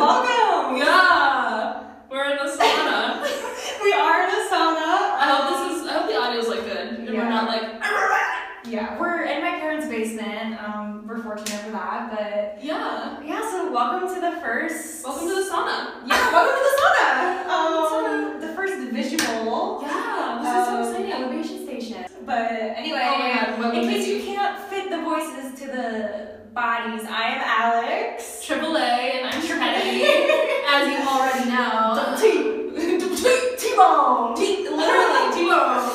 welcome. Yeah, we're in the sauna. We are in a sauna. I hope this is. I hope the audio's like good, and Yeah. we're not like. Yeah, we're in my parents' basement. Um, we're fortunate for that, but Yeah. yeah. So welcome to the first. Welcome to the sauna. Yeah, welcome to the sauna. Welcome to Um, the first visual. Yeah, this is so um, exciting. Elevation station. But anyway, Oh my God, welcome in case to- you can't fit the voices to the bodies, I am Alex. Triple A, and I'm Trinity, as you already know. T-bone. T- literally, T-bone.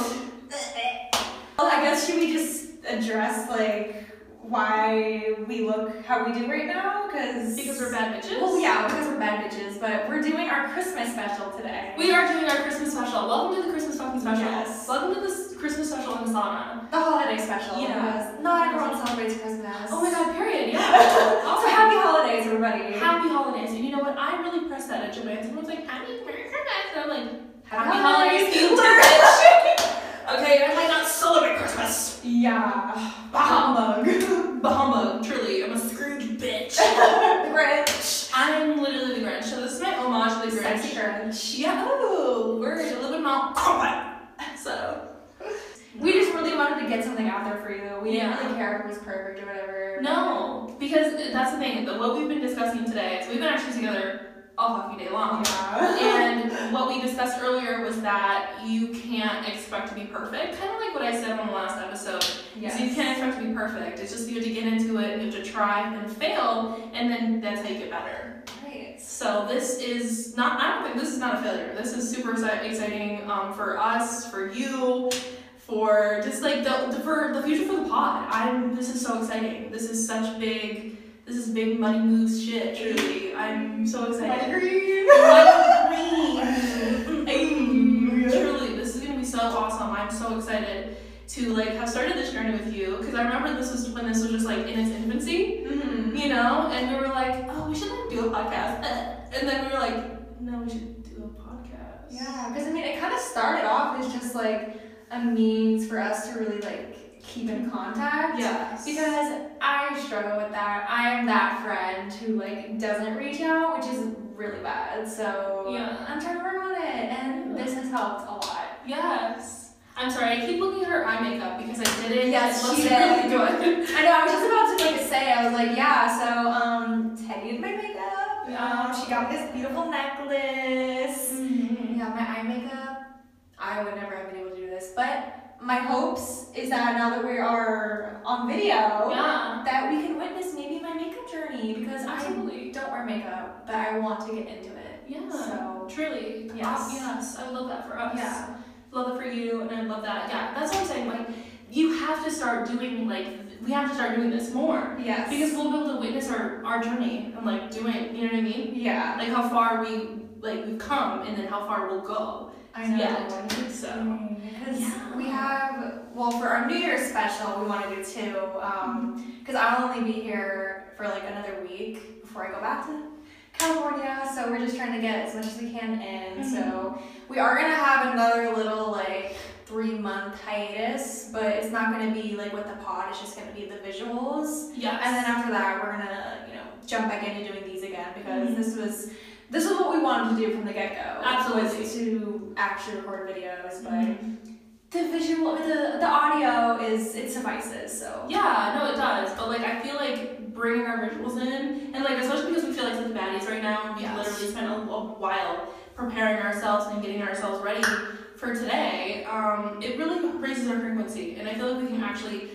Well, I guess should we just address like why we look how we do right now? Because Because we're bad bitches. Well, yeah, because we're bad bitches. But we're doing our Christmas special today. We are doing our Christmas special. Welcome to the Christmas fucking special. Yes. Welcome to the Christmas special in the sauna. the holiday special. Yeah. because Not everyone celebrates Christmas. Oh my god, period. Yeah. also, happy holidays, everybody. Happy holidays. And you know what? I really pressed that at Japan. Someone's like, Happy Merry Christmas. And I'm like, Happy Happy holidays, you bitch. Okay, I might not celebrate Christmas. Yeah. Humbug. But humbug, truly. I'm a Scrooge bitch. Grinch. I'm literally the Grinch. So this is my homage to the Grinch. Sexy Grinch. Yeah, oh, word. A little bit more combat. So, We just really wanted to get something out there for you. We Yeah. didn't really care if it was perfect or whatever. no. Because that's the thing. The, what we've been discussing today, so we've been actually together all fucking day long. Yeah. And what we discussed earlier was that you can't expect to be perfect. Kind of like what I said on the last episode. yes. So you can't expect to be perfect. It's just you have to get into it, and you have to try and fail, and then that's how you get better. Right. So this is not. I don't think this is not a failure. This is super exciting um, for us, for you, for just like the, the for the future for the pod. I'm. This is so exciting. This is such big. This is big money moves shit. Truly, I'm so excited. Green. Money Truly, this is gonna be so awesome. I'm so excited to like have started this journey with you because I remember this was when this was just like in its infancy Mm-hmm. you know, and we were like, oh, we should like do a podcast, and then we were like, no, we should do a podcast. Yeah, because I mean, it kind of started off as just like a means for us to really like keep in contact. Yes. Because I struggle with that. I am that friend who like doesn't reach out, which is really bad. So Yeah. I'm trying to work on it, and this has helped a lot. Yes. I'm sorry, I keep looking at her eye makeup because I did it. Yes, it looks she really did. good. I know. I was just about to like say. I was like, yeah. So um, Teddi did my makeup. Yeah. Um, she got me this beautiful necklace. Mhm. Yeah, my eye makeup. I would never have been able to do this, but my hopes is that now that we are on video, Yeah. that we can witness maybe my makeup journey because Absolutely. I don't wear makeup, but I want to get into it. Yeah. So Truly. Yes. Uh, yes. I love that for us. yeah, Love it for you, and I love that. Yeah. That's what I'm saying. Like, you have to start doing like we have to start doing this more yes, because we'll be able to witness our our journey and like doing. You know what I mean? yeah, like how far we like we've come and then how far we'll go. I know. Yeah. So Because Yeah. we have, well, for our New Year's special, we want to do two. Um, mm-hmm. Because I'll only be here for like another week before I go back to California. So we're just trying to get as much as we can in. Mm-hmm. So we are going to have another little like three month hiatus, but it's not going to be like with the pod, it's just going to be the visuals. yes. And then after that, we're going to, you know, jump back into doing these again because Mhm. this was. This is what we wanted to do from the get go. Absolutely. Was to actually record videos, but Mhm. the visual the the audio is it suffices so yeah, no, it does. But like I feel like bringing our visuals in and like especially because we feel like such baddies right now. We Yes. literally spent a, a while preparing ourselves and getting ourselves ready for today. Um, it really raises our frequency, and I feel like we can actually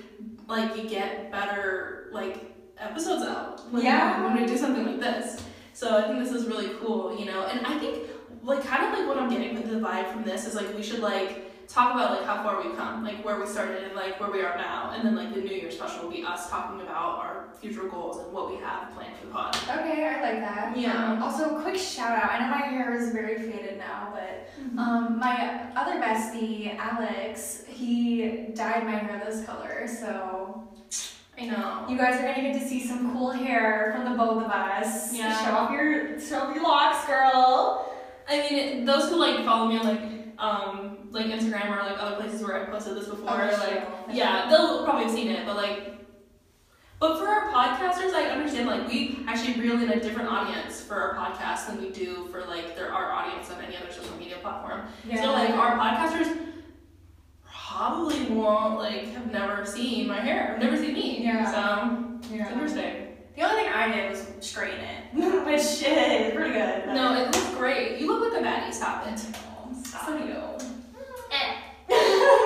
like get better like episodes out. When, Yeah. When we do something like this. So I think this is really cool, you know. And I think like kind of like what I'm getting with the vibe from this is like we should like talk about like how far we've come, like where we started and like where we are now, and then like the New Year special will be us talking about our future goals and what we have planned for the pod. okay i like that Yeah. um, also quick shout out i know my hair is very faded now but um, my other bestie alex he dyed my hair this color so I know. you guys are gonna get to see some cool hair from the both of us Yeah. show off your show off your locks girl I mean, those who like follow me on like um like Instagram or like other places where I've posted this before, Oh, like sure. yeah, they'll probably have seen it, but like But for our podcasters, I understand like we actually reel in a different audience for our podcast than we do for like their our audience on any other social media platform. Yeah. So like our podcasters probably won't like have never seen my hair, I've never seen me. Yeah. So it's yeah. interesting. The only thing I did was straighten it, which shit is pretty good. but- No, it looks great. You look like a baddie. Stop it. So do you.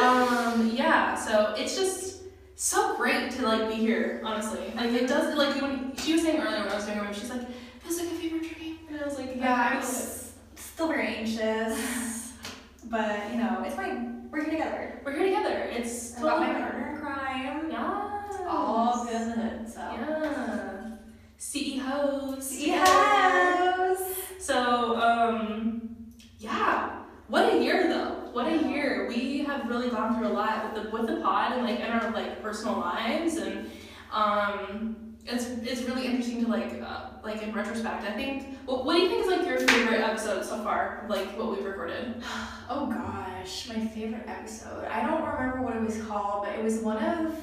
Um, yeah, so it's just so great to like be here, honestly. Like it does like when she was saying earlier when I was doing her she's like, feels like a fever dream. And I was like, Yeah, I I was still very anxious, but you know, it's fine. We're here together. We're here together. It's I got my totally partner in crime. Yeah. All good. So. Yeah. CEOs. Yes. So, um, yeah. What a year though. What a year. We have really gone through a lot with the with the pod and like in our like personal lives and um it's it's really interesting to like uh, like in retrospect. I think what what do you think is like your favorite episode so far? Like what we've recorded? Oh gosh, my favorite episode. I don't remember what it was called, but it was one of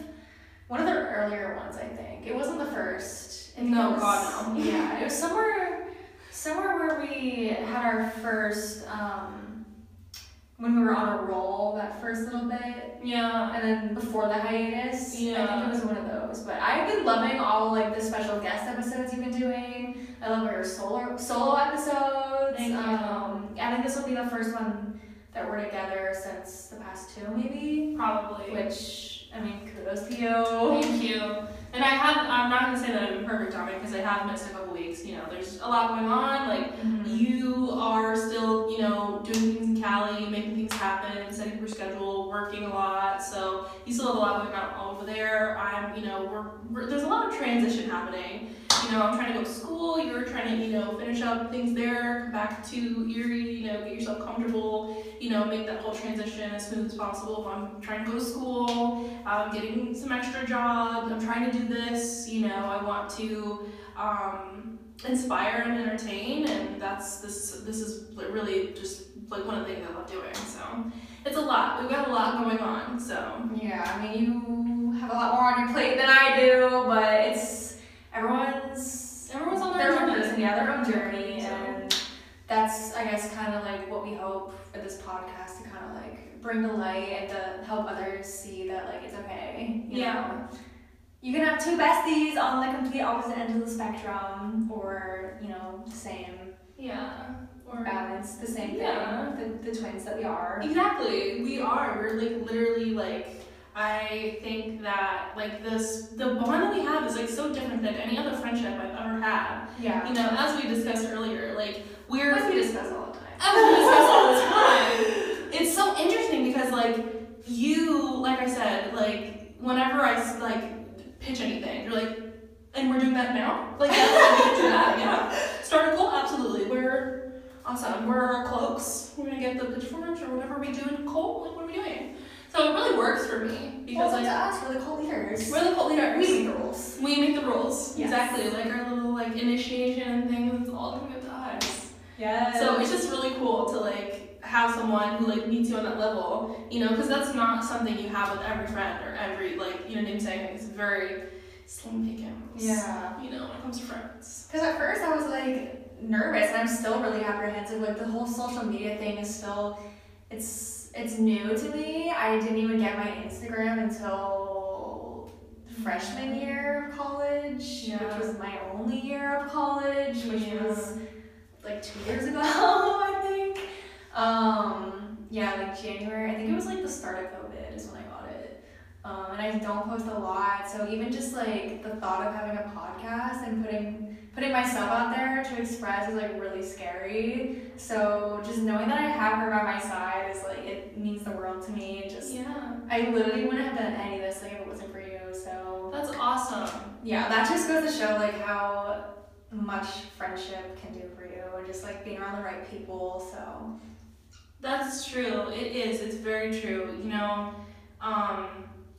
one of the earlier ones. I think it wasn't the first. No, was- God, no. Yeah, it was somewhere somewhere where we had our first um when we were on a roll that first little bit. Yeah. And then before the hiatus, Yeah. I think it was one of those. But I've been loving all like the special guest episodes you've been doing. I love your solo solo episodes. Thank you. Um, I think this will be the first one that we're together since the past two, maybe. Probably. Which I mean, kudos to you. Thank you. And I have, I'm not gonna say that I'm perfect on it because I have missed a couple weeks. You know, there's a lot going on. Like, mm-hmm. you are still, you know, doing things in Cali, making things happen, setting your schedule, working a lot. So you still have a lot going on over there. I'm, you know, we're, we're there's a lot of transition happening. You know, I'm trying to go to school. You're trying to, you know, finish up things there, come back to Erie. You know, get yourself comfortable. You know, make that whole transition as smooth as possible. I'm trying to go to school. I'm getting some extra jobs. I'm trying to do this. You know, I want to. Um, inspire and entertain and that's this this is really just like one of the things I love doing so it's a lot we've got a lot going on so Yeah, I mean, you have a lot more on your plate than I do, but it's everyone's everyone's on their their own journey person, yeah, their own journey, So- and that's I guess kind of like what we hope for this podcast to kind of like bring to light and to help others see that like it's okay. You Yeah. Know? You can have two besties on the complete opposite end of the spectrum, or you know, the same yeah or balance, the same Yeah. thing, the, the twins that we are. exactly we are we're like literally like I think that like this the bond that we have is like so different than any other friendship I've ever had Yeah. you know as we discussed earlier like we're As we discuss all the time. as we discuss all the time, it's so interesting because like you, like I said, like whenever I like pitch anything, you're like, and we're doing that now. Like that's we can do that, yeah. Start a cult, absolutely. We're awesome. We're our cloaks. We're gonna get the pitchforks or whatever we do in cult. Like what are we doing? So it really works for me because well, like us, we're the cult leaders. we're the cult leaders. We make the rules. We make the rules. Yes. Exactly. Like our little like initiation and things. It's all coming up to us. Yes. So it's just really cool to like have someone who like meets you on that level, you know, because that's not something you have with every friend or every like you know what I'm saying. It's very slim pickings. Yeah. You know, when it comes to friends. Because at first I was like nervous, and I'm still really apprehensive. Like the whole social media thing is still, it's it's new to me. I didn't even get my Instagram until freshman year of college, Yeah. which was my only year of college, which Yeah. was like two years ago, I think. Um, yeah, like January. I think it was like the start of COVID is when I got it. Um, and I don't post a lot, so even just like the thought of having a podcast and putting putting myself out there to express is like really scary. So just knowing that I have her by my side is like it means the world to me. It Just Yeah. I literally wouldn't have done any of this thing if it wasn't for you. So That's awesome. yeah, that just goes to show like how much friendship can do for you, and just like being around the right people. So That's true. It is. It's very true. You know, um,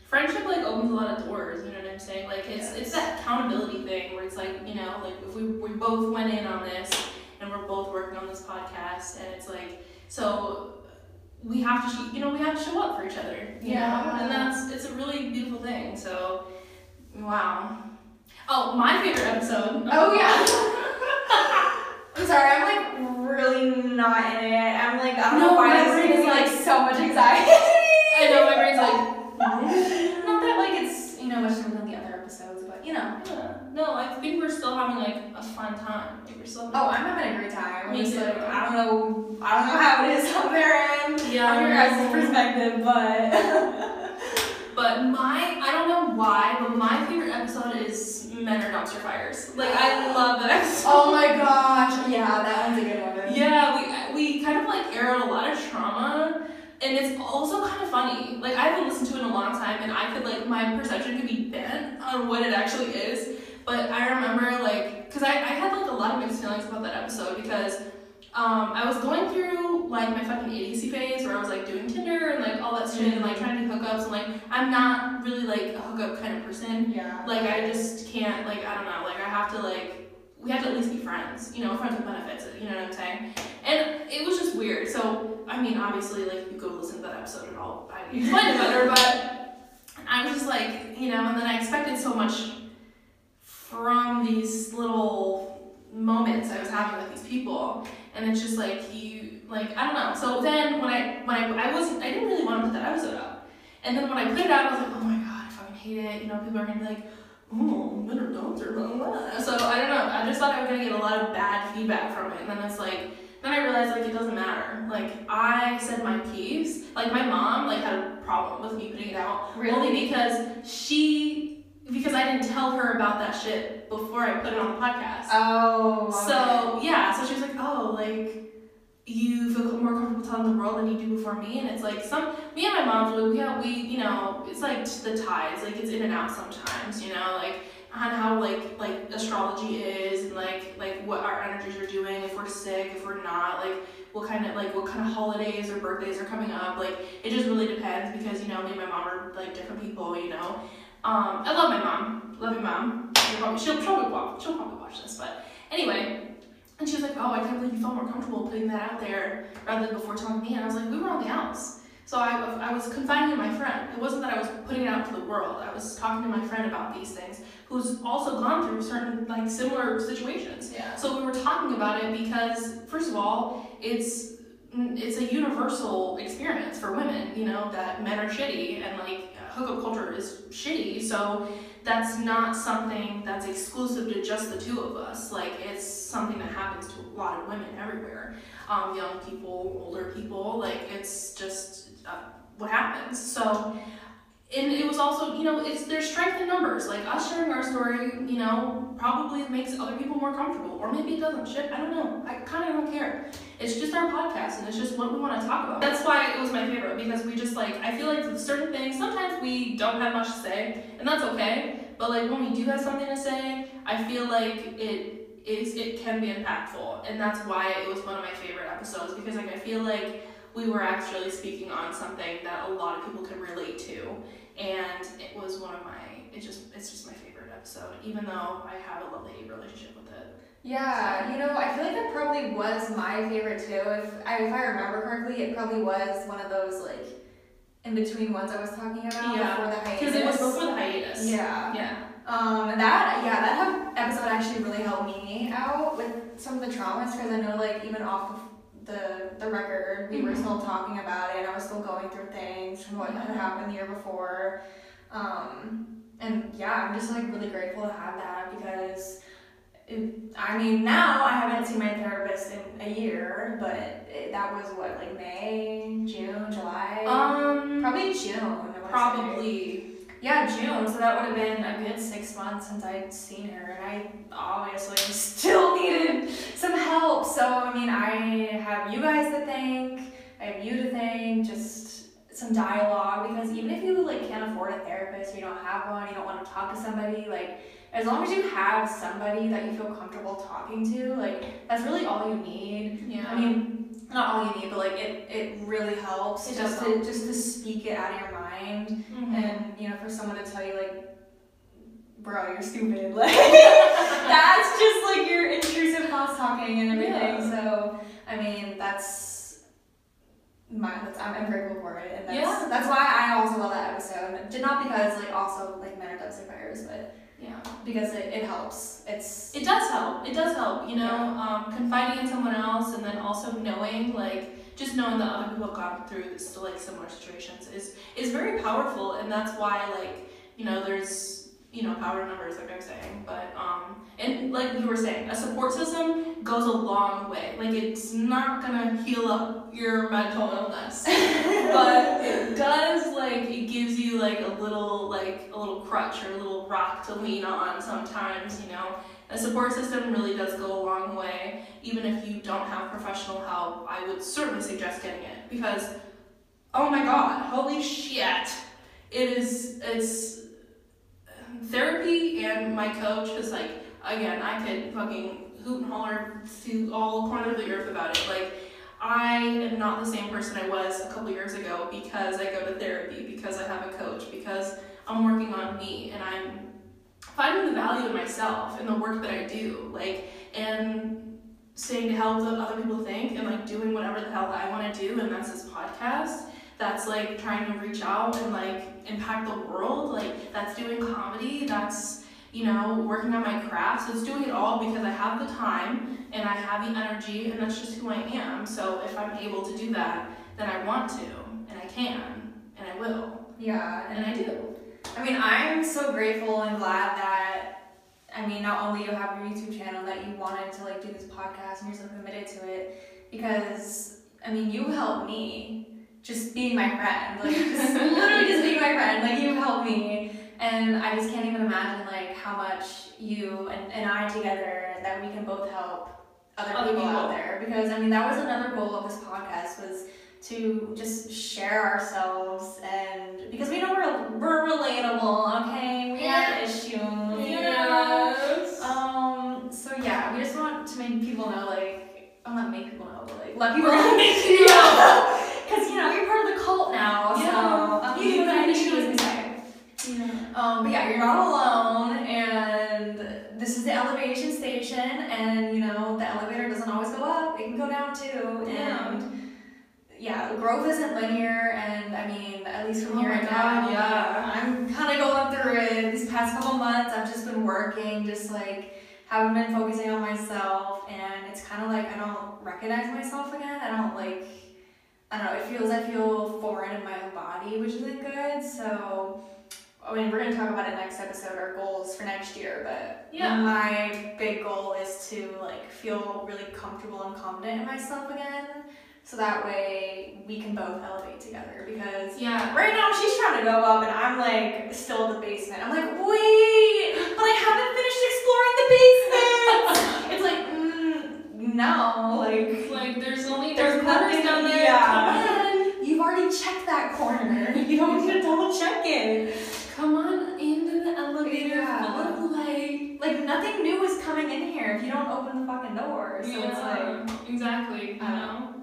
friendship like opens a lot of doors. You know what I'm saying? Like it's it's that accountability thing where it's like you know like if we we both went in on this and we're both working on this podcast and it's like so we have to you know we have to show up for each other. You Yeah. Know? And that's it's a really beautiful thing. So Wow. Oh, my favorite episode. Oh yeah. I'm sorry, I'm like really not in it. I'm like I don't No, know why my this brain is me like like- so much anxiety. I know my brain's like. Not that like it's you know much different than the other episodes, but you know. Yeah. No, I think we're still having like a fun time. Like we're still. Oh, I'm having a great time. Me It's too. Like, I don't know. I don't know how it is on their end. Yeah, From your I guys' know. perspective, but. But my, I don't know why, but my favorite episode is Men Are Dumpster Fires. Like I love that episode. oh my gosh! Yeah, that one's a good one. Yeah, we we kind of like air out a lot of trauma, and it's also kind of funny. Like I haven't listened to it in a long time, and I could like my perception could be bent on what it actually is. But I remember like, cause I I had like a lot of mixed feelings about that episode because. Um, I was going through like my fucking idiocy phase where I was like doing Tinder and like all that shit and like trying to do hookups and like I'm not really like a hookup kind of person. Yeah. Like I just can't like I don't know like I have to like we have to at least be friends, you know, friends with benefits. You know what I'm saying? And it was just weird. So I mean, obviously, like you go listen to that episode and all I explain it better, but I was just like you know, and then I expected so much from these little moments I was having with these people, and it's just like you like I don't know. So then when I when I I wasn't I didn't really want to put that episode up, and then when I put it out, I was like, oh my god, I fucking hate it. You know, people are gonna be like. Oh, are dumpster, blah, blah, blah. So I don't know. I just thought I was gonna get a lot of bad feedback from it, and then it's like, then I realized like it doesn't matter. Like I said my piece. Like my mom like had a problem with me putting it out only because she because I didn't tell her about that shit before I put it on the podcast. Oh. okay. So yeah, so she was like, oh, like you feel more comfortable telling the world than you do before me, and it's like some me and my mom we we have, we you know it's like the tides, like it's in and out sometimes, you know, like on how like like astrology is and like like what our energies are doing, if we're sick, if we're not, like what kind of like what kind of holidays or birthdays are coming up, like it just really depends because you know me and my mom are like different people, you know. Um, I love my mom, love your mom. She'll probably she'll probably watch she'll probably watch this, but anyway. And she was like, "Oh, I can't believe you felt more comfortable putting that out there rather than before telling me." And I was like, "We were on the outs, so I, I was confiding in my friend. It wasn't that I was putting it out to the world. I was talking to my friend about these things, who's also gone through certain like similar situations. Yeah. So we were talking about it because, first of all, it's it's a universal experience for women. You know that men are shitty and like hookup culture is shitty. So that's not something that's exclusive to just the two of us. Like it's something that happens to a lot of women everywhere. Um, young people, older people. Like it's just uh, what happens. So. And it was also, you know, it's there's strength in numbers. Like us sharing our story, you know, probably makes other people more comfortable, or maybe it doesn't. Shit, I don't know. I kind of don't care. It's just our podcast, and it's just what we want to talk about. That's why it was my favorite because we just like I feel like certain things sometimes we don't have much to say, and that's okay. But like when we do have something to say, I feel like it is it can be impactful, and that's why it was one of my favorite episodes because like I feel like we were actually speaking on something that a lot of people can relate to, and it was one of my it just it's just my favorite episode, even though I have a love hate relationship with it. Yeah, you know, I feel like that probably was my favorite too. If I if I remember correctly, it probably was one of those like in between ones I was talking about Yeah, before the hiatus. Because it was before the hiatus. Yeah. Yeah. Um, that yeah, that episode actually really helped me out with some of the traumas because I know like even off of the the record we were Mhm. still talking about it. I was still going through things from what had happened the year before. Um, and yeah, I'm just like really grateful to have that because. It, I mean, now I haven't seen my therapist in a year, but it, that was what, like May, June, July? Um. probably June. Probably. Yeah, June. So that would have been a good six months since I'd seen her, and I obviously still needed some help. So I mean, I have you guys to thank. I have you to thank. Just some dialogue because even if you like can't afford a therapist, you don't have one, you don't want to talk to somebody, like as long as you have somebody that you feel comfortable talking to, like that's really all you need. Yeah. I mean, not all you need, but like it, it really helps It just to help. just to speak it out of your mind Mhm. and you know for someone to tell you like bro you're stupid like that's just like your intrusive thoughts talking and everything Yeah. so i mean that's my that's, I'm, I'm grateful for it, and that's Yeah. that's why I also love that episode. Did not because like also like men are dumpster fires, but Yeah. because it, it helps. It's It does help. It does help, you know, um, confiding in someone else and then also knowing, like, just knowing that other people have gone through this, like similar situations is is very powerful, and that's why, like, you know, there's you know power numbers, like I'm saying, but um, and like you were saying, a support system goes a long way. Like, it's not gonna heal up your mental illness, but it does like it gives you like a little like a little crutch or a little rock to lean on sometimes you know? A support system really does go a long way. Even if you don't have professional help i would certainly suggest getting it because oh my god holy shit. It is it's therapy and my coach is like again i could fucking hoot and holler to all corners of the earth about it like I am not the same person I was a couple years ago because I go to therapy, because I have a coach, because I'm working on me and I'm finding the value in myself and the work that I do. Like, and saying how what other people think and like doing whatever the hell I want to do, and that's this podcast. That's like trying to reach out and like impact the world. Like, that's doing comedy. That's you know, working on my craft. So it's doing it all because I have the time and I have the energy and that's just who I am. So if I'm able to do that, then I want to and I can and I will yeah, and I do. I mean, I'm so grateful and glad that I mean, not only you have your YouTube channel that you wanted to like do this podcast and you're so committed to it, because I mean, you helped me just being my friend, like just literally just being my friend. Like you helped me, and I just can't even imagine like how much you and, and I together that we can both help other, Other people, out there. Because I mean, that was another goal of this podcast was to just share ourselves and because we know we're, we're relatable okay we have issues Yes. um so yeah we just want to make people know like oh not make people know but like let people know because you know you're part of the cult now so Yeah. um, You you can can find issues we say um, but yeah, you're not alone, and this is the elevation station, and you know the elevator doesn't always go up; it can go down too. Yeah. And yeah, growth isn't linear, and I mean, at least from Oh here and now, yeah. I'm kind of going through it. These past couple months, I've just been working, just like haven't been focusing on myself, and it's kind of like I don't recognize myself again. I don't like. I don't know. It feels I feel foreign in my own body, which isn't good. So, I mean, we're gonna talk about it next episode, our goals for next year. But Yeah. my big goal is to like feel really comfortable and confident in myself again, so that way we can both elevate together. Because Yeah. right now she's trying to go up, and I'm like still in the basement. I'm like, wait, but I haven't finished exploring the basement. it's like, no, like. Like there's only There's there's nothing- down there. yeah. Come on. You've already checked that corner. You don't need to double check it. Come on into the elevator Yeah. full of light. Like nothing new is coming in here if you don't open the fucking door. So it's like exactly. You I know,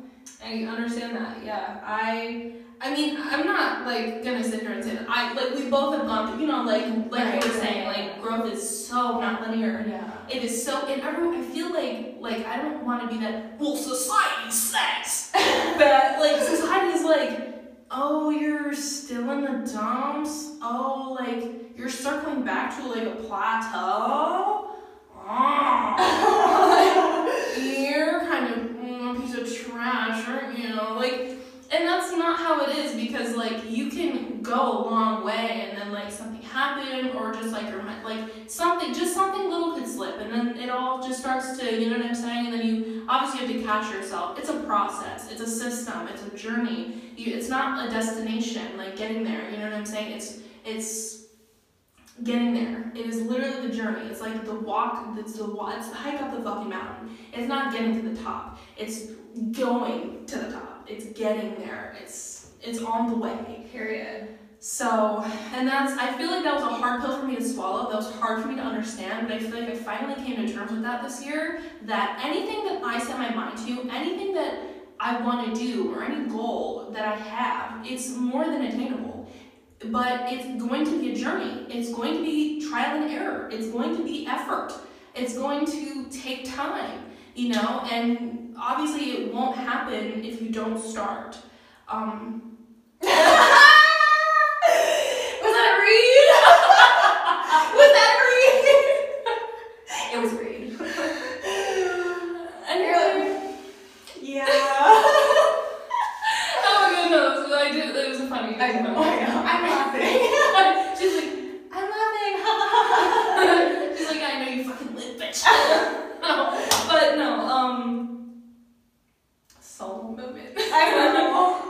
I understand that. Yeah, I. I mean, I'm not like gonna sit here and say that I like we both have gone through. You know, like like Right, you were saying, like growth is so not linear. yeah. It is so, and everyone. I feel like like I don't want to be that. Well, society says that like society is like, oh, you're still in the dumps. Oh, like you're circling back to like a plateau. Oh, you're kind of mm, a piece of trash, aren't you? Like, and that's not how it is because like you can go a long way and then like something happened or just like your like something just something little could slip and then it all just starts to you know what I'm saying and then you obviously have to catch yourself. It's a process. It's a system. It's a journey. You, it's not a destination like getting there. You know what I'm saying? It's it's getting there. It is literally the journey. It's like the walk. It's the walk. It's the hike up the fucking mountain. It's not getting to the top. It's going to the top. It's getting there. It's it's on the way. Period. So, and that's, I feel like that was a hard pill for me to swallow. That was hard for me to understand, but I feel like I finally came to terms with that this year. That anything that I set my mind to, anything that I want to do, or any goal that I have, it's more than attainable. But it's going to be a journey. It's going to be trial and error. It's going to be effort. It's going to take time, you know, and obviously it won't happen if you don't start. Um, but no, um, soul movement.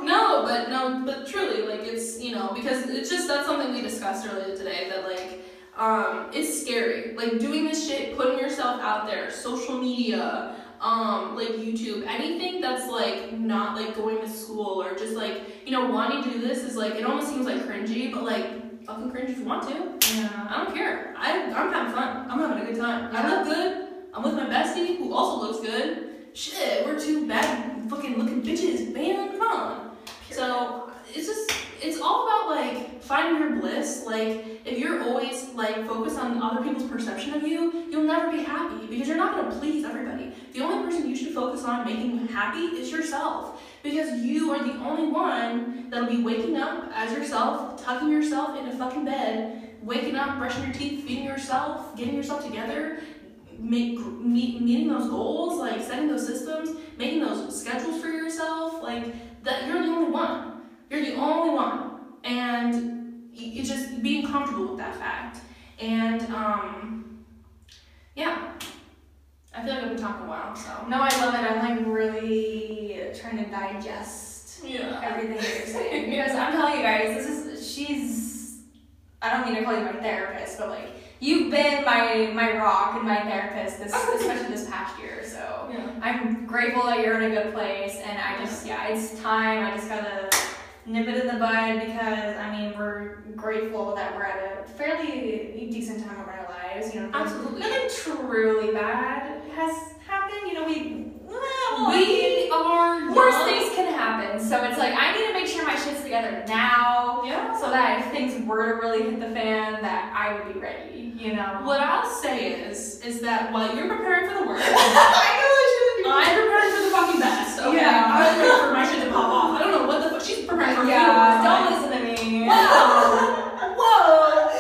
I. No, but no, but truly, like it's you know because it's just that's something we discussed earlier today that like um it's scary like doing this shit, putting yourself out there, social media, um like YouTube, anything that's like not like going to school or just like you know wanting to do this is like it almost seems like cringy, but like fucking cringe if you want to. Yeah. I don't care. I I'm having fun. I'm having a good time. I Yeah. look good. I'm with my bestie who also looks good. Shit, we're two bad fucking looking bitches, man. Come on. So it's just it's all about like finding your bliss. Like if you're always like focused on other people's perception of you, you'll never be happy because you're not gonna please everybody. The only person you should focus on making happy is yourself. Because you are the only one that'll be waking up as yourself, tucking yourself in a fucking bed, waking up, brushing your teeth, feeding yourself, getting yourself together, make meet, meeting those goals, like setting those systems, making those schedules for yourself, like that you're the only one. You're the only one. And y- it's just being comfortable with that fact. And um yeah. I feel like I've been talking a while, so No, I love it. I'm like really trying to digest yeah. everything that you're saying because I'm telling you guys, this is she's. I don't mean to call you my therapist, but like you've been my my rock and my therapist this especially this past year. So Yeah. I'm grateful that you're in a good place, and I just yeah, it's time. I just gotta nip it in the bud because I mean we're grateful that we're at a fairly decent time of our lives. You know, Absolutely. nothing truly bad has happened. You know, we well, We are worse things can happen. So it's like I need to make sure my shit's together now, Yeah. so that if things were to really hit the fan, that I would be ready. You know. What I'll say is, is that while you're preparing for the worst, I know I shouldn't I'm preparing for the fucking best. Okay. Yeah. I'm ready for my shit to pop off. I don't know what the fuck she's preparing for. Yeah. worst. Don't listen to me. Whoa. Whoa.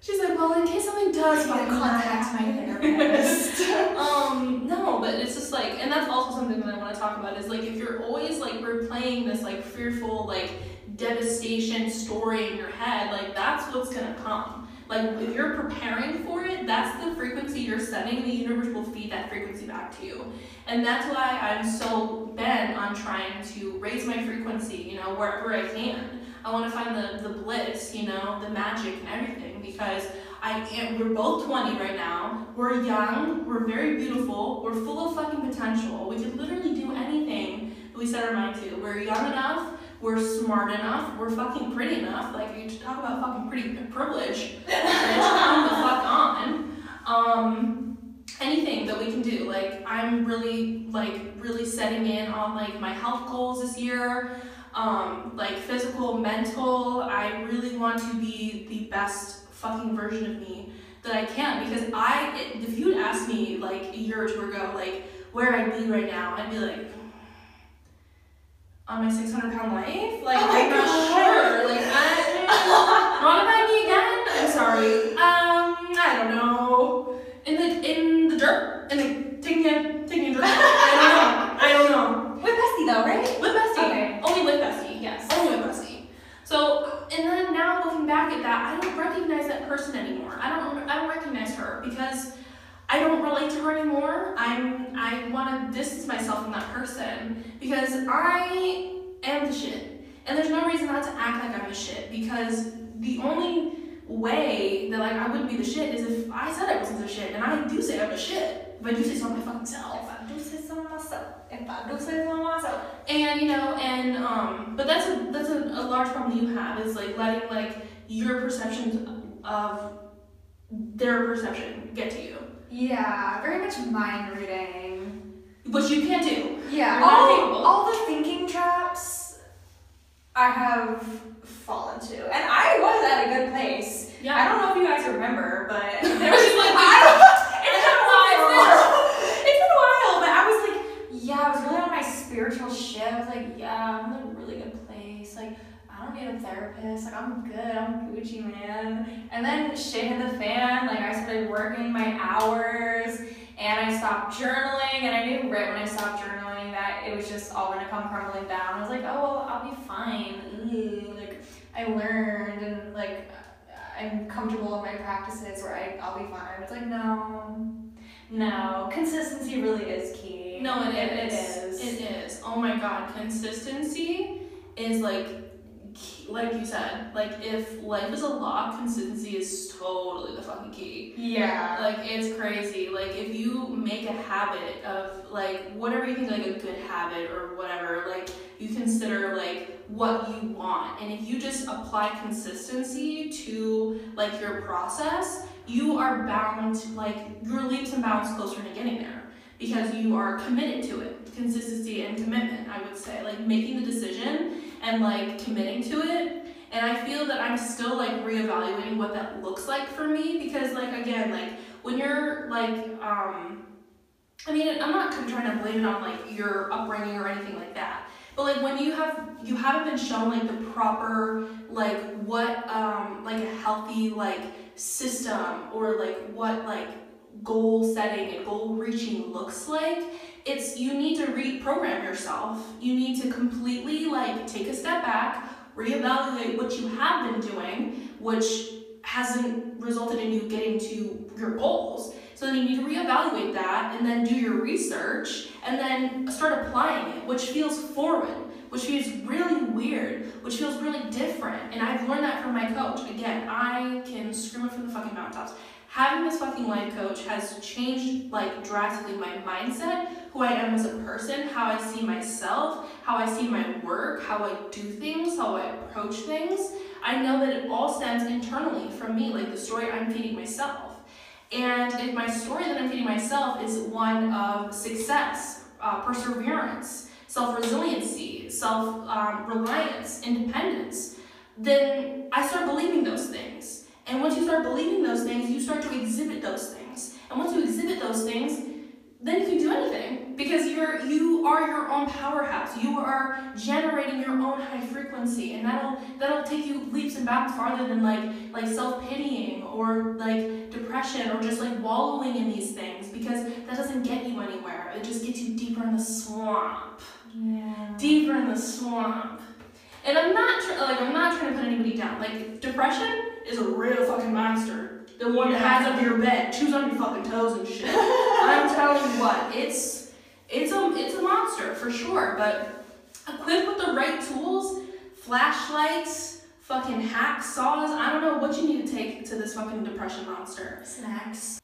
She's like, well, in case something does gotta fucking contact my happen. therapist. um, no, but it's just like, and that's also something that I want to talk about is like, if you're always like replaying this like fearful like devastation story in your head, like that's what's gonna come. Like if you're preparing for it, that's the frequency you're setting, the universe will feed that frequency back to you. And that's why I'm so bent on trying to raise my frequency, you know, wherever I can. I want to find the, the bliss, you know, the magic and everything because I am, we're both 20 right now. We're young, we're very beautiful, we're full of fucking potential. We could literally do anything that we set our mind to. We're young enough, we're smart enough, we're fucking pretty enough. Like, you talk about fucking pretty privilege. Come the fuck on. Um, anything that we can do. Like, I'm really, like, really setting in on, like, my health goals this year um, like physical, mental. I really want to be the best fucking version of me that I can because I, it, if you had asked me like a year or two ago, like where I'd be right now, I'd be like on my 600 pound life. Like Oh I'm not God. sure. Like I, want buy me again? I'm sorry. Um, I don't know. In the in the dirt, in the taking a taking a dirt. I don't know. I don't know. With Bestie though, right? With Bestie. Okay. Only with Bestie. Yes. Only with Bestie. So, and then now looking back at that, I don't recognize that person anymore. I don't. I don't recognize her because I don't relate to her anymore. I'm. I want to distance myself from that person because I am the shit, and there's no reason not to act like I'm the shit because the only way that like I wouldn't be the shit is if I said I wasn't the shit, and I do say I'm the shit. If I do say so my fucking self. If I do say so myself, if I do say so myself. And you know, and um, but that's a that's a, a large problem you have is like letting like your perceptions of their perception get to you, Yeah, very much mind reading. which you can't do. Yeah, all, all the thinking traps I have fallen to. And I was at a good place. Yeah. I don't know if you guys remember, but there was just like I don't, it's been a while. It's been a while, but I was like, yeah, I was really on my spiritual shit. I was like, yeah, I'm in a really good place. Like, I don't need a therapist. Like, I'm good. I'm Gucci, man. And then shit hit the fan. Like, I started working my hours, and I stopped journaling, and I knew right when I stopped journaling that it was just all gonna come crumbling down. I was like, oh well, I'll be fine. Like I learned, and like I'm comfortable in my practices where I I'll be fine. It's like no, no. Consistency really is key. No, it It is. is. It is. Oh my god, consistency is like, like you said, like if life is a law, consistency is totally the fucking key. Yeah. Like it's crazy. Like if you make a habit of like whatever you think like a good habit or whatever, like you consider like what you want, and if you just apply consistency to like your process, you are bound to, like you're leaps and bounds closer to getting there because you are committed to it. Consistency and commitment, I would say, like making the decision and like committing to it. And I feel that I'm still like reevaluating what that looks like for me because like again like when you're like um I mean I'm not trying to blame it on like your upbringing or anything like that. But like when you have you haven't been shown like the proper like what um like a healthy like system or like what like goal setting and goal reaching looks like it's you need to reprogram yourself you need to completely like take a step back reevaluate what you have been doing, which hasn't resulted in you getting to your goals. So then you need to reevaluate that and then do your research and then start applying it, which feels foreign, which feels really weird, which feels really different. And I've learned that from my coach. Again, I can scream it from the fucking mountaintops. Having this fucking life coach has changed like drastically my mindset, who I am as a person, how I see myself, how I see my work, how I do things, how I approach things. I know that it all stems internally from me, like the story I'm feeding myself. And if my story that I'm feeding myself is one of success, uh, perseverance, self resiliency, self um, reliance, independence, then I start believing those things. And once you start believing those things, you start to exhibit those things. And once you exhibit those things, then you can do anything because you're you are your own powerhouse. You are generating your own high frequency, and that'll that'll take you leaps and bounds farther than like like self pitying or like depression or just like wallowing in these things because that doesn't get you anywhere. It just gets you deeper in the swamp, Yeah. deeper in the swamp. And I'm not tr- like I'm not trying to put anybody down. Like depression is a real fucking monster. The one that has under your bed, chews on your fucking toes and shit. I'm telling you what, it's it's a it's a monster for sure. But equipped with the right tools, flashlights, fucking hacksaws, I don't know what you need to take to this fucking depression monster. Snacks.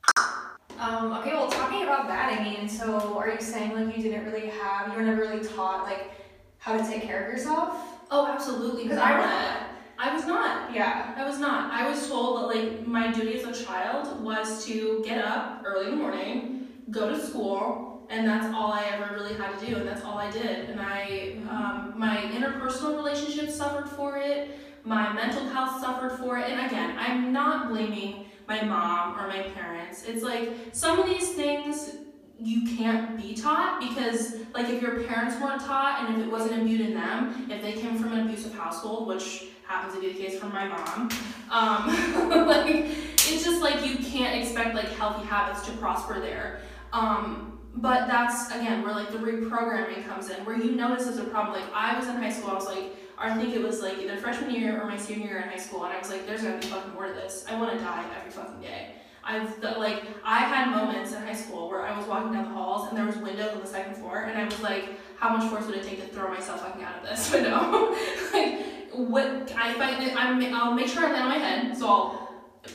Um, okay, well, talking about that, I mean, so are you saying like you didn't really have, you were never really taught like how to take care of yourself? Oh, absolutely. Because I not. I was not. Yeah. I was not. I was told that like my duty as a child was to get up early in the morning, go to school, and that's all I ever really had to do, and that's all I did. And I, um, my interpersonal relationships suffered for it. My mental health suffered for it. And again, I'm not blaming my mom or my parents. It's like some of these things you can't be taught because like if your parents weren't taught and if it wasn't imbued in them if they came from an abusive household which happens to be the case for my mom um, like it's just like you can't expect like healthy habits to prosper there um, but that's again where like the reprogramming comes in where you notice there's a problem like i was in high school i was like I think it was like either freshman year or my senior year in high school, and I was like, "There's gotta be fucking more to this. I want to die every fucking day." I've th- like I had moments in high school where I was walking down the halls and there was windows on the second floor, and I was like, "How much force would it take to throw myself fucking out of this window?" like, what I find I'm, I'll make sure I land on my head, so I'll,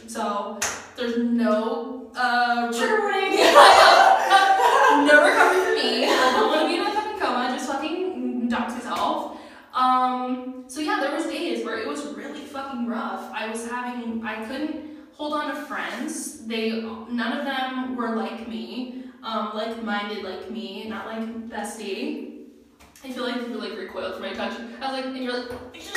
so there's no uh Trigger warning. no recovery for me. I don't want to be in a fucking coma. Just fucking dox myself. Um. So yeah, there was days where it was really fucking rough. I was having. I couldn't hold on to friends. They none of them were like me. Um, like-minded like me, not like bestie. I feel like you like recoiled from my touch. I was like, and you're like, no, please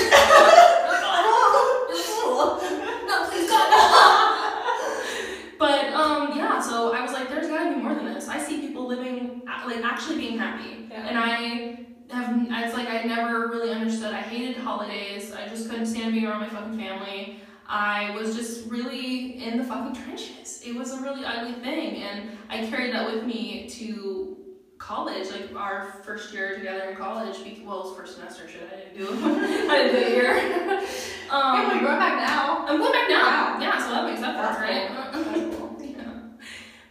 but um, yeah. So I was like, there's gotta be more than this. I see people living like actually being happy, Yeah. and I have. It's like I never really understood. I hated holidays. I just couldn't stand being around my fucking family. I was just really in the fucking trenches. It was a really ugly thing, and I carried that with me to college, like our first year together in college. be- Well, it was first semester shit. I didn't do. I didn't do it here. Um, um, you're going back now. I'm going back now. Wow. Yeah, so that makes up for it, right? Cool. yeah.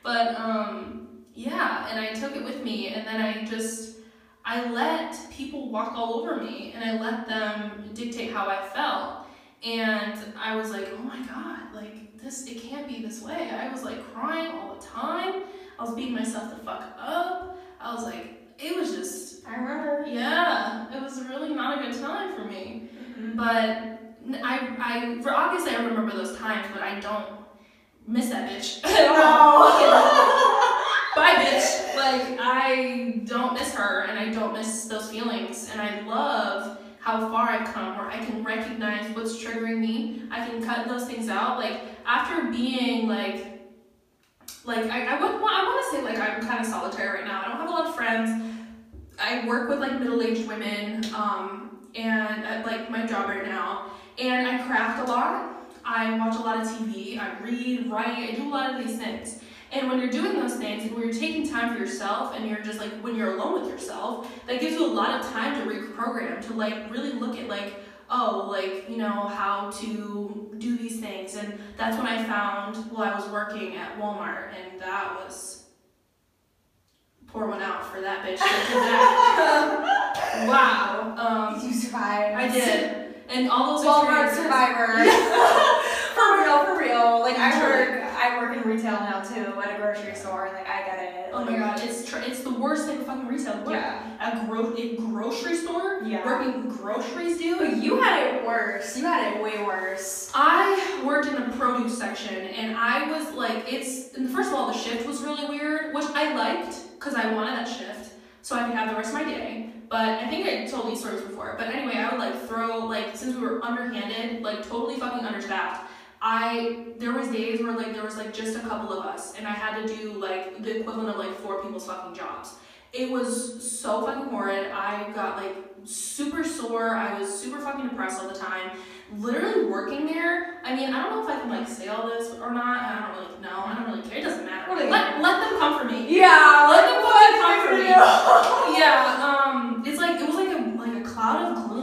But um, yeah, and I took it with me, and then I just I let people walk all over me, and I let them dictate how I felt, and I was like, oh my god, like this, it can't be this way. I was like crying all the time. I was beating myself the fuck up. I was like, it was just I remember. yeah, it was really not a good time for me. Mm-hmm. But I, I, for obviously I remember those times, but I don't miss that bitch. Don't Bye, bitch. Like I don't miss her, and I don't miss those feelings, and I love how far I've come, where I can recognize what's triggering me. I can cut those things out. Like after being like. Like I, I would want I want to say like I'm kind of solitary right now. I don't have a lot of friends. I work with like middle-aged women, um, and at like my job right now, and I craft a lot. I watch a lot of TV. I read, write. I do a lot of these things. And when you're doing those things, and when you're taking time for yourself, and you're just like when you're alone with yourself, that gives you a lot of time to reprogram, to like really look at like, oh, like you know how to do these things. And that's when I found while I was working at Walmart, and that was pour one out for that bitch. that wow. Um, you survived. I did, and all those Walmart experiences- survivor. for real, for real. Like I work, I work in retail now too, at a grocery store. Like I get it. Oh my god, it's tr- it's the worst thing of fucking retail. Work Yeah. at gro- a grocery store, Yeah. working groceries, dude. But you had it worse. You had it way worse. I worked in the produce section, and I was like, it's first of all, the shift was really weird, which I liked because I wanted that shift so I could have the rest of my day. But I think I told these stories before. But anyway, I would like throw like since we were underhanded, like totally fucking understaffed. I there was days where like there was like just a couple of us, and I had to do like the equivalent of like four people's fucking jobs. It was so fucking horrid. I got like super sore. I was super fucking depressed all the time. Literally working there. I mean, I don't know if I can like say all this or not. I don't really know. I don't really care. It doesn't matter. What Let, let them come for me. Yeah. Let them fucking come for me. Yeah, um, it's like it was like a like a cloud of gloom.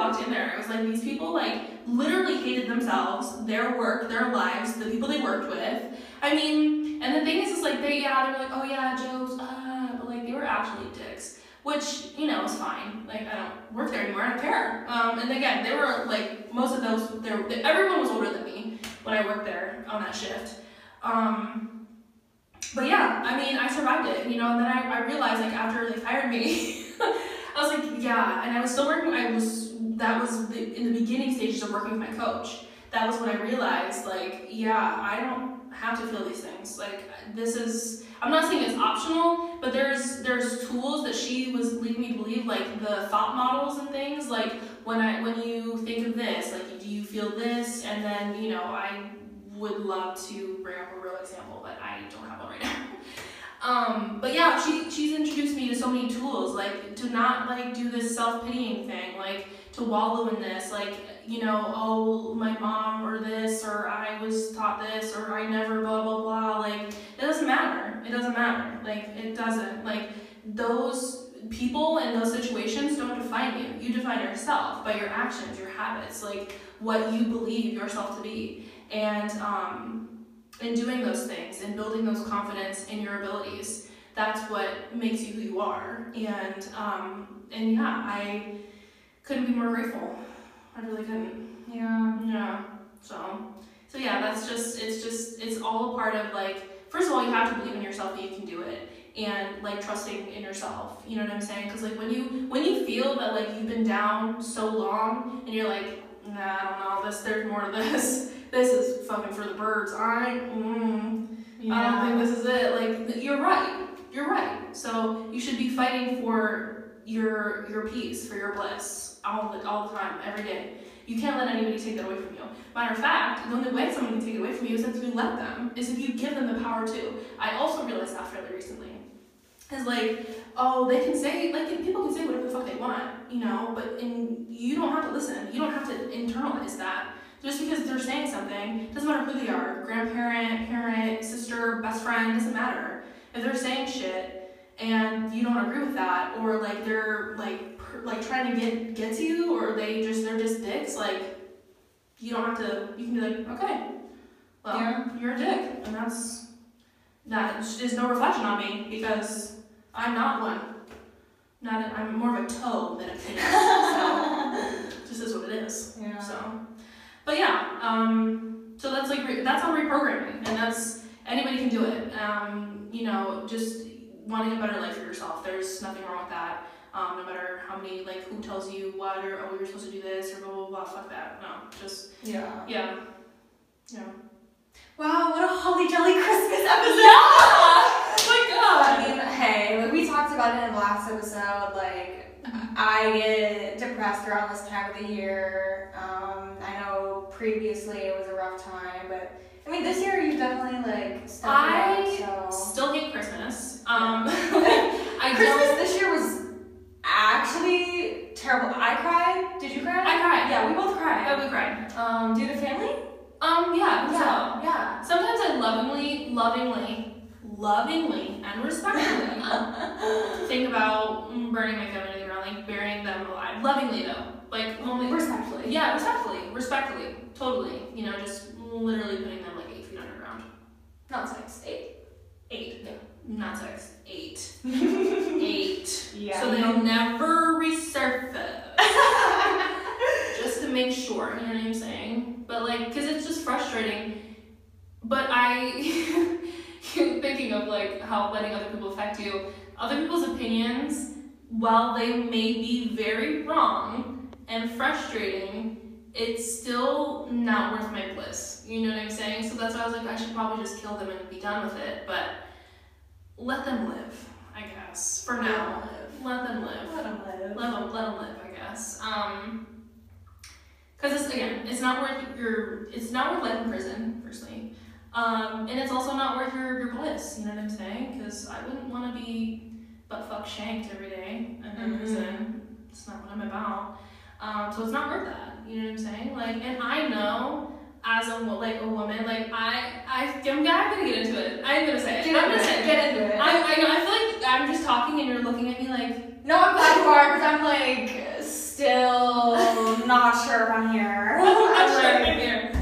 I walked in there, it was like these people like literally hated themselves, their work, their lives, the people they worked with. I mean, and the thing is, is like they yeah, they were like, oh yeah, jokes, uh, but like they were actually dicks. Which, you know, is fine. Like I don't work there anymore, I don't care. Um, and again, they were like most of those they- everyone was older than me when I worked there on that shift. Um but yeah, I mean, I survived it, you know, and then I, I realized, like, after they fired me, I was like, yeah, and I was still working, I was, that was in the beginning stages of working with my coach. That was when I realized, like, yeah, I don't have to feel these things. Like, this is, I'm not saying it's optional, but there's, there's tools that she was leading me to believe, like, the thought models and things, like, when I, when you think of this, like, do you feel this? And then, you know, I would love to bring up a real example, but I don't have one right now. Um, but yeah, she she's introduced me to so many tools, like to not like do this self pitying thing, like to wallow in this, like you know, oh my mom or this or I was taught this or I never blah blah blah. Like it doesn't matter. It doesn't matter. Like it doesn't. Like those people and those situations don't define you. You define yourself by your actions, your habits, like what you believe yourself to be and um, in doing those things and building those confidence in your abilities. That's what makes you who you are. And um, and yeah i couldn't be more grateful. I really couldn't. Yeah. yeah. So so yeah that's just it's just it's all a part of like first of all you have to believe in yourself that you can do it and like trusting in yourself. You know what i'm saying? Because like when you when you feel that like you've been down so long and you're like nah i don't know. This there's more to this. This is fucking for the birds i mm, i don't think this is it. Like you're right. You're right. So you should be fighting for your your peace for your bliss all the all the time every day. You can't let anybody take that away from you. Matter of fact, the only way someone can take it away from you is if you let them, is if you give them the power to. I also realized that fairly recently. Is like, oh, they can say, like, people can say whatever the fuck they want, you know, but in, you don't have to listen. You don't have to internalize that. just because they're saying something, doesn't matter who they are, grandparent, parent, sister, best friend, doesn't matter. If they're saying shit and you don't agree with that, or like they're like per, like trying to get get to you, or they just they're just dicks, like you don't have to. You can be like, okay, well, Yeah. you're a dick, and that's that is no reflection on me because I'm not one. Not a, I'm more of a toe than a penis. so just is what it is. Yeah. So, but yeah, um, so that's like re- that's on reprogramming, and that's anybody can do it. Um, you know, just wanting a better life for yourself. There's nothing wrong with that. Um, no matter how many like who tells you what or oh you're supposed to do this or blah blah blah. Fuck that. No, just Yeah. yeah, yeah. Wow, what a holly jolly Christmas episode! Oh my god. I mean, hey, like we talked about it in the last episode, like I get depressed around this time of the year. Um, I know previously it was a rough time, but I mean this year you definitely like I up. So Still hate Christmas. Um, I Christmas this year was actually terrible. I cried. Did you cry? I cried. Yeah, we both cried. I we cried. Um, due to family. Um, yeah, think so. yeah. Sometimes I lovingly, lovingly, lovingly, and respectfully think about burning my family to the ground, like burying them alive. Lovingly though, like only Respectfully. Yeah, respectfully, respectfully, totally. You know, just literally putting them like eight feet underground. Not sex. Eight. Eight. Yeah. Not six. Eight. eight. Yeah. So they'll never resurface. just to make sure, you know what I'm saying? But like, because it's just frustrating. But I, thinking of like how letting other people affect you, other people's opinions, while they may be very wrong and frustrating, it's still not worth my bliss. You know what I'm saying? So that's why I was like, I should probably just kill them and be done with it. But let them live, I guess. For now, let them live. Let them live. Let them, let them live, I guess. Um, because it's again, it's not worth your, it's not worth life in prison, firstly, um, and it's also not worth your, your bliss. You know what I'm saying? Because I wouldn't want to be butt fuck shanked every day and Mhm. prison. It's not what I'm about. Um, so it's not worth that. You know what I'm saying? Like, and I know as a like a woman, like I, I, I'm gonna, I'm gonna get into it. I'm gonna say it. Get I'm gonna say it. Get into it. I, I know. I feel like I'm just talking and you're looking at me like. no, I'm glad you are because I'm like still not sure if I'm here. I'm I'm sure like, I'm here.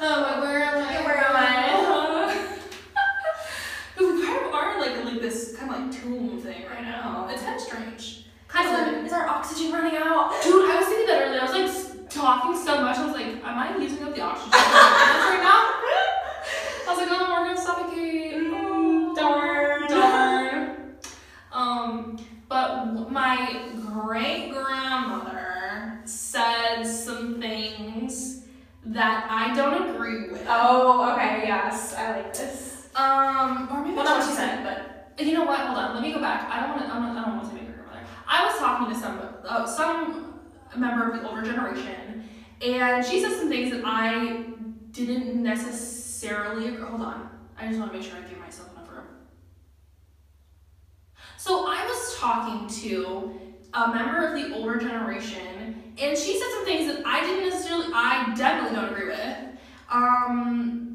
Oh, but where am I? Where am I? Because we kind of are like like this kind of like tomb thing right now. It's kind of strange. Kind of living. Is our oxygen running out? Dude, I was thinking that earlier. I was like talking so much. I was like, am I using up the oxygen in my lungs right now? I was like, oh, we're gonna suffocate. Mm, darn. Darn. Um, but my great grandmother said some things that I don't agree with. Oh, okay, yes, I like this. Um, or maybe Well, not what she said, but you know what? Hold on. Let me go back. I don't want to. I don't want to grandmother. I was talking to some uh, some member of the older generation, and she said some things that I didn't necessarily. Hold on. I just want to make sure I give myself enough room. So I was talking to a member of the older generation, and she said some things that I didn't necessarily. I definitely don't agree with. Um,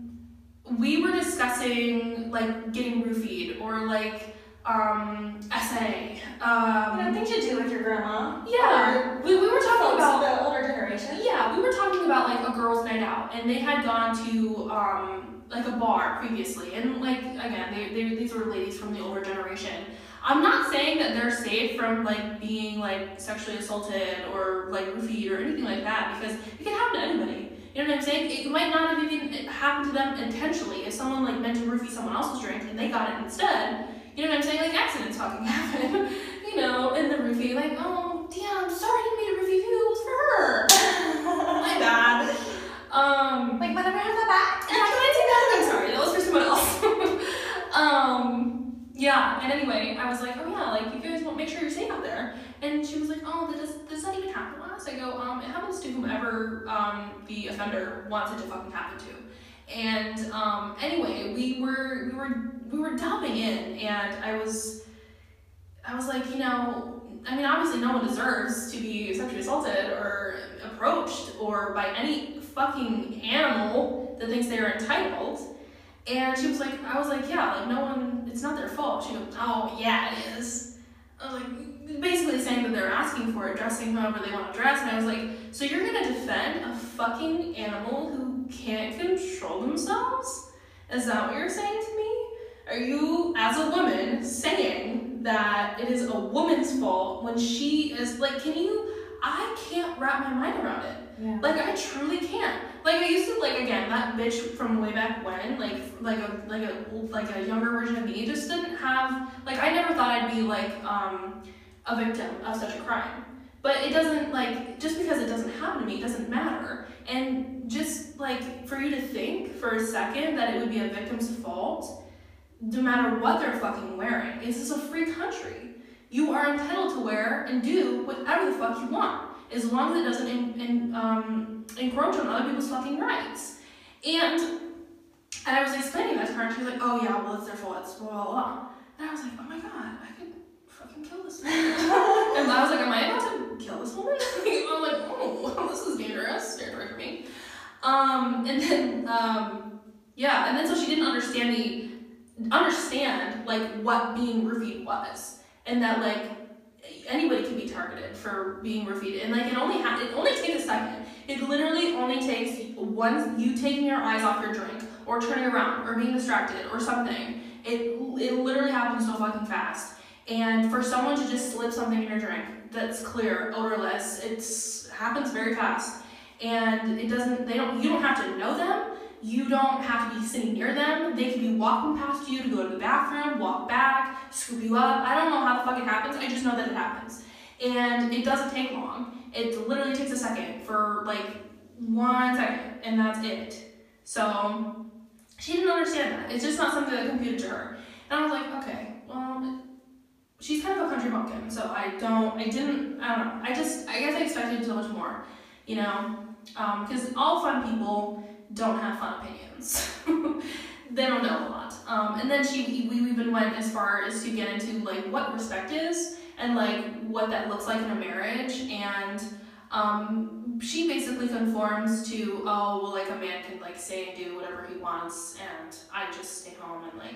we were discussing like getting roofied or like um SA. you know, Um, things you do with your grandma. yeah, we, we were talking about the older generation. yeah, we were talking about like a girls' night out, and they had gone to um like a bar previously, and like again, they, they these were ladies from the older generation. I'm not saying that they're safe from like being like sexually assaulted or like roofied or anything like that because it can happen to anybody. You know what I'm saying? It might not have even happened to them intentionally. If someone like meant to roofie someone else's drink and they got it instead, you know what I'm saying? Like accidents fucking happen. you know, in the roofie, like, oh damn, I'm sorry I didn't mean to roofie you. It was for her. My bad. Um, Like, whenever I have that back, and I can take that. I'm sorry, that was for someone else. um, yeah. And anyway, I was like, oh yeah, like you guys want make sure you're safe out there. And she was like, oh, does does that even happen to us? I go, um, it happens to whomever um the offender wants it to fucking happen to. And um, anyway, we were we were we were delving in, and I was I was like, you know, I mean, obviously, no one deserves to be sexually assaulted or approached or by any fucking animal that thinks they're entitled. And she was like, I was like, yeah, like no one, it's not their fault. She goes, oh yeah, it is. I was like, basically saying that they're asking for it, dressing however they want to dress. And I was like, so you're gonna defend a fucking animal who can't control themselves? Is that what you're saying to me? Are you, as a woman, saying that it is a woman's fault when she is like, can you? I can't wrap my mind around it. Yeah. Like I truly can't. Like I used to like again that bitch from way back when, like like a like a like a younger version of me just didn't have like I never thought I'd be like um a victim of such a crime. But it doesn't like just because it doesn't happen to me it doesn't matter. And just like for you to think for a second that it would be a victim's fault, no matter what they're fucking wearing. This is a free country. You are entitled to wear and do whatever the fuck you want as long as it doesn't in, in, um, encroach on other people's fucking rights. And and I was explaining that to her, and she was like, "Oh yeah, well it's their fault, it's blah blah blah." And I was like, "Oh my god, I could fucking kill this woman." and I was like, "Am I about to kill this woman?" I'm like, "Oh, this is dangerous territory for me." Um, and then um, yeah, and then so she didn't understand the understand like what being roofied was, and that like anybody can be targeted for being roofied, and like it only ha- it only takes a second. It literally only takes once you taking your eyes off your drink, or turning around, or being distracted, or something. It it literally happens so fucking fast. And for someone to just slip something in your drink that's clear, odorless, it's happens very fast. And it doesn't. They don't. You don't have to know them. You don't have to be sitting near them. They can be walking past you to go to the bathroom, walk back, scoop you up. I don't know how the fuck it happens. I just know that it happens. And it doesn't take long. It literally takes a second for like one second, and that's it. So she didn't understand that. It's just not something that computed to her. And I was like, okay, well, she's kind of a country bumpkin, so I don't, I didn't, I don't know. I just, I guess I expected so much more, you know? Because all fun people don't have fun opinions. they don't know a lot. Um, and then she, we even went as far as to get into like what respect is and like what that looks like in a marriage. And um, she basically conforms to, oh, well, like a man can like say and do whatever he wants, and I just stay home and like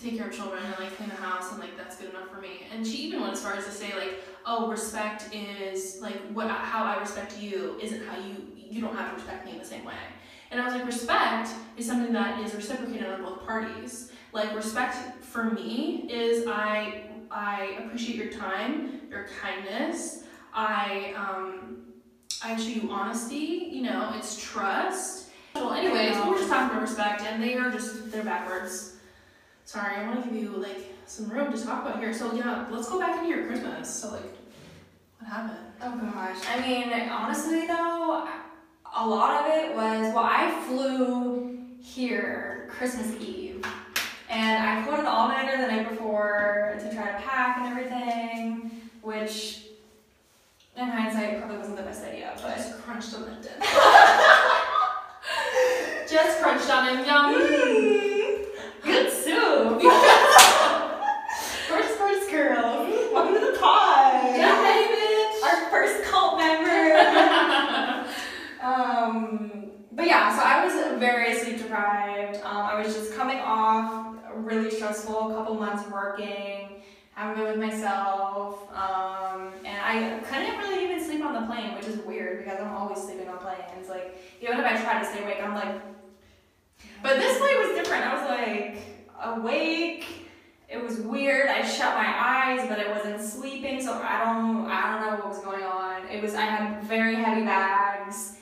take care of children and like clean the house and like that's good enough for me. And she even went as far as to say like, oh, respect is like what how I respect you isn't how you you don't have to respect me in the same way. And I was like, respect is something that is reciprocated on both parties. Like respect for me is I I appreciate your time, your kindness. I um I show you honesty. You know, it's trust. Well, anyways, we're just talking about respect, and they are just they're backwards. Sorry, I want to give you like some room to talk about here. So yeah, let's go back into your Christmas. So like, what happened? Oh gosh. I mean, honestly though, a lot of it was well, I flew here Christmas Eve, and I flew an all nighter the night before to try to pack and everything, which in hindsight probably wasn't the best idea, but Just crunched on dip. Just crunched on him, yum. good soup. first first girl, welcome to the pod. Yeah, hey, Our first cult member. bitch. Um, but yeah, so I was very sleep deprived. Um, I was just coming off a really stressful couple months working, having been with myself, um, and I couldn't really even sleep on the plane, which is weird because I'm always sleeping on planes. Like even if I try to stay awake, I'm like. But this flight was different. I was like awake. It was weird. I shut my eyes, but I wasn't sleeping, so I don't I don't know what was going on. It was I had very heavy bags.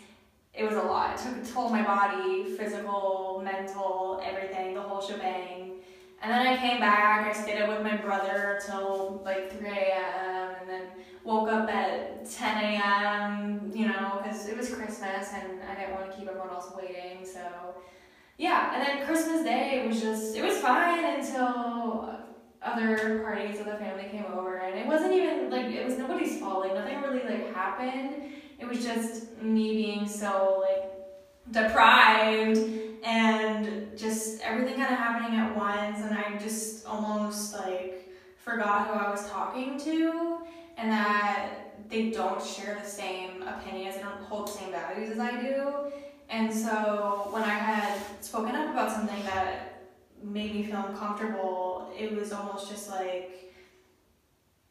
It was a lot. It took a toll on my body, physical, mental, everything, the whole shebang. And then I came back. I stayed up with my brother till like 3 a.m. and then woke up at 10 a.m. You know, because it was Christmas and I didn't want to keep everyone else waiting. So yeah, and then Christmas Day was just it was fine until other parties of the family came over and it wasn't even like it was nobody's fault. Like nothing really like happened. It was just me being so like deprived and just everything kind of happening at once and I just almost like forgot who I was talking to and that they don't share the same opinions, they don't hold the same values as I do. And so when I had spoken up about something that made me feel uncomfortable, it was almost just like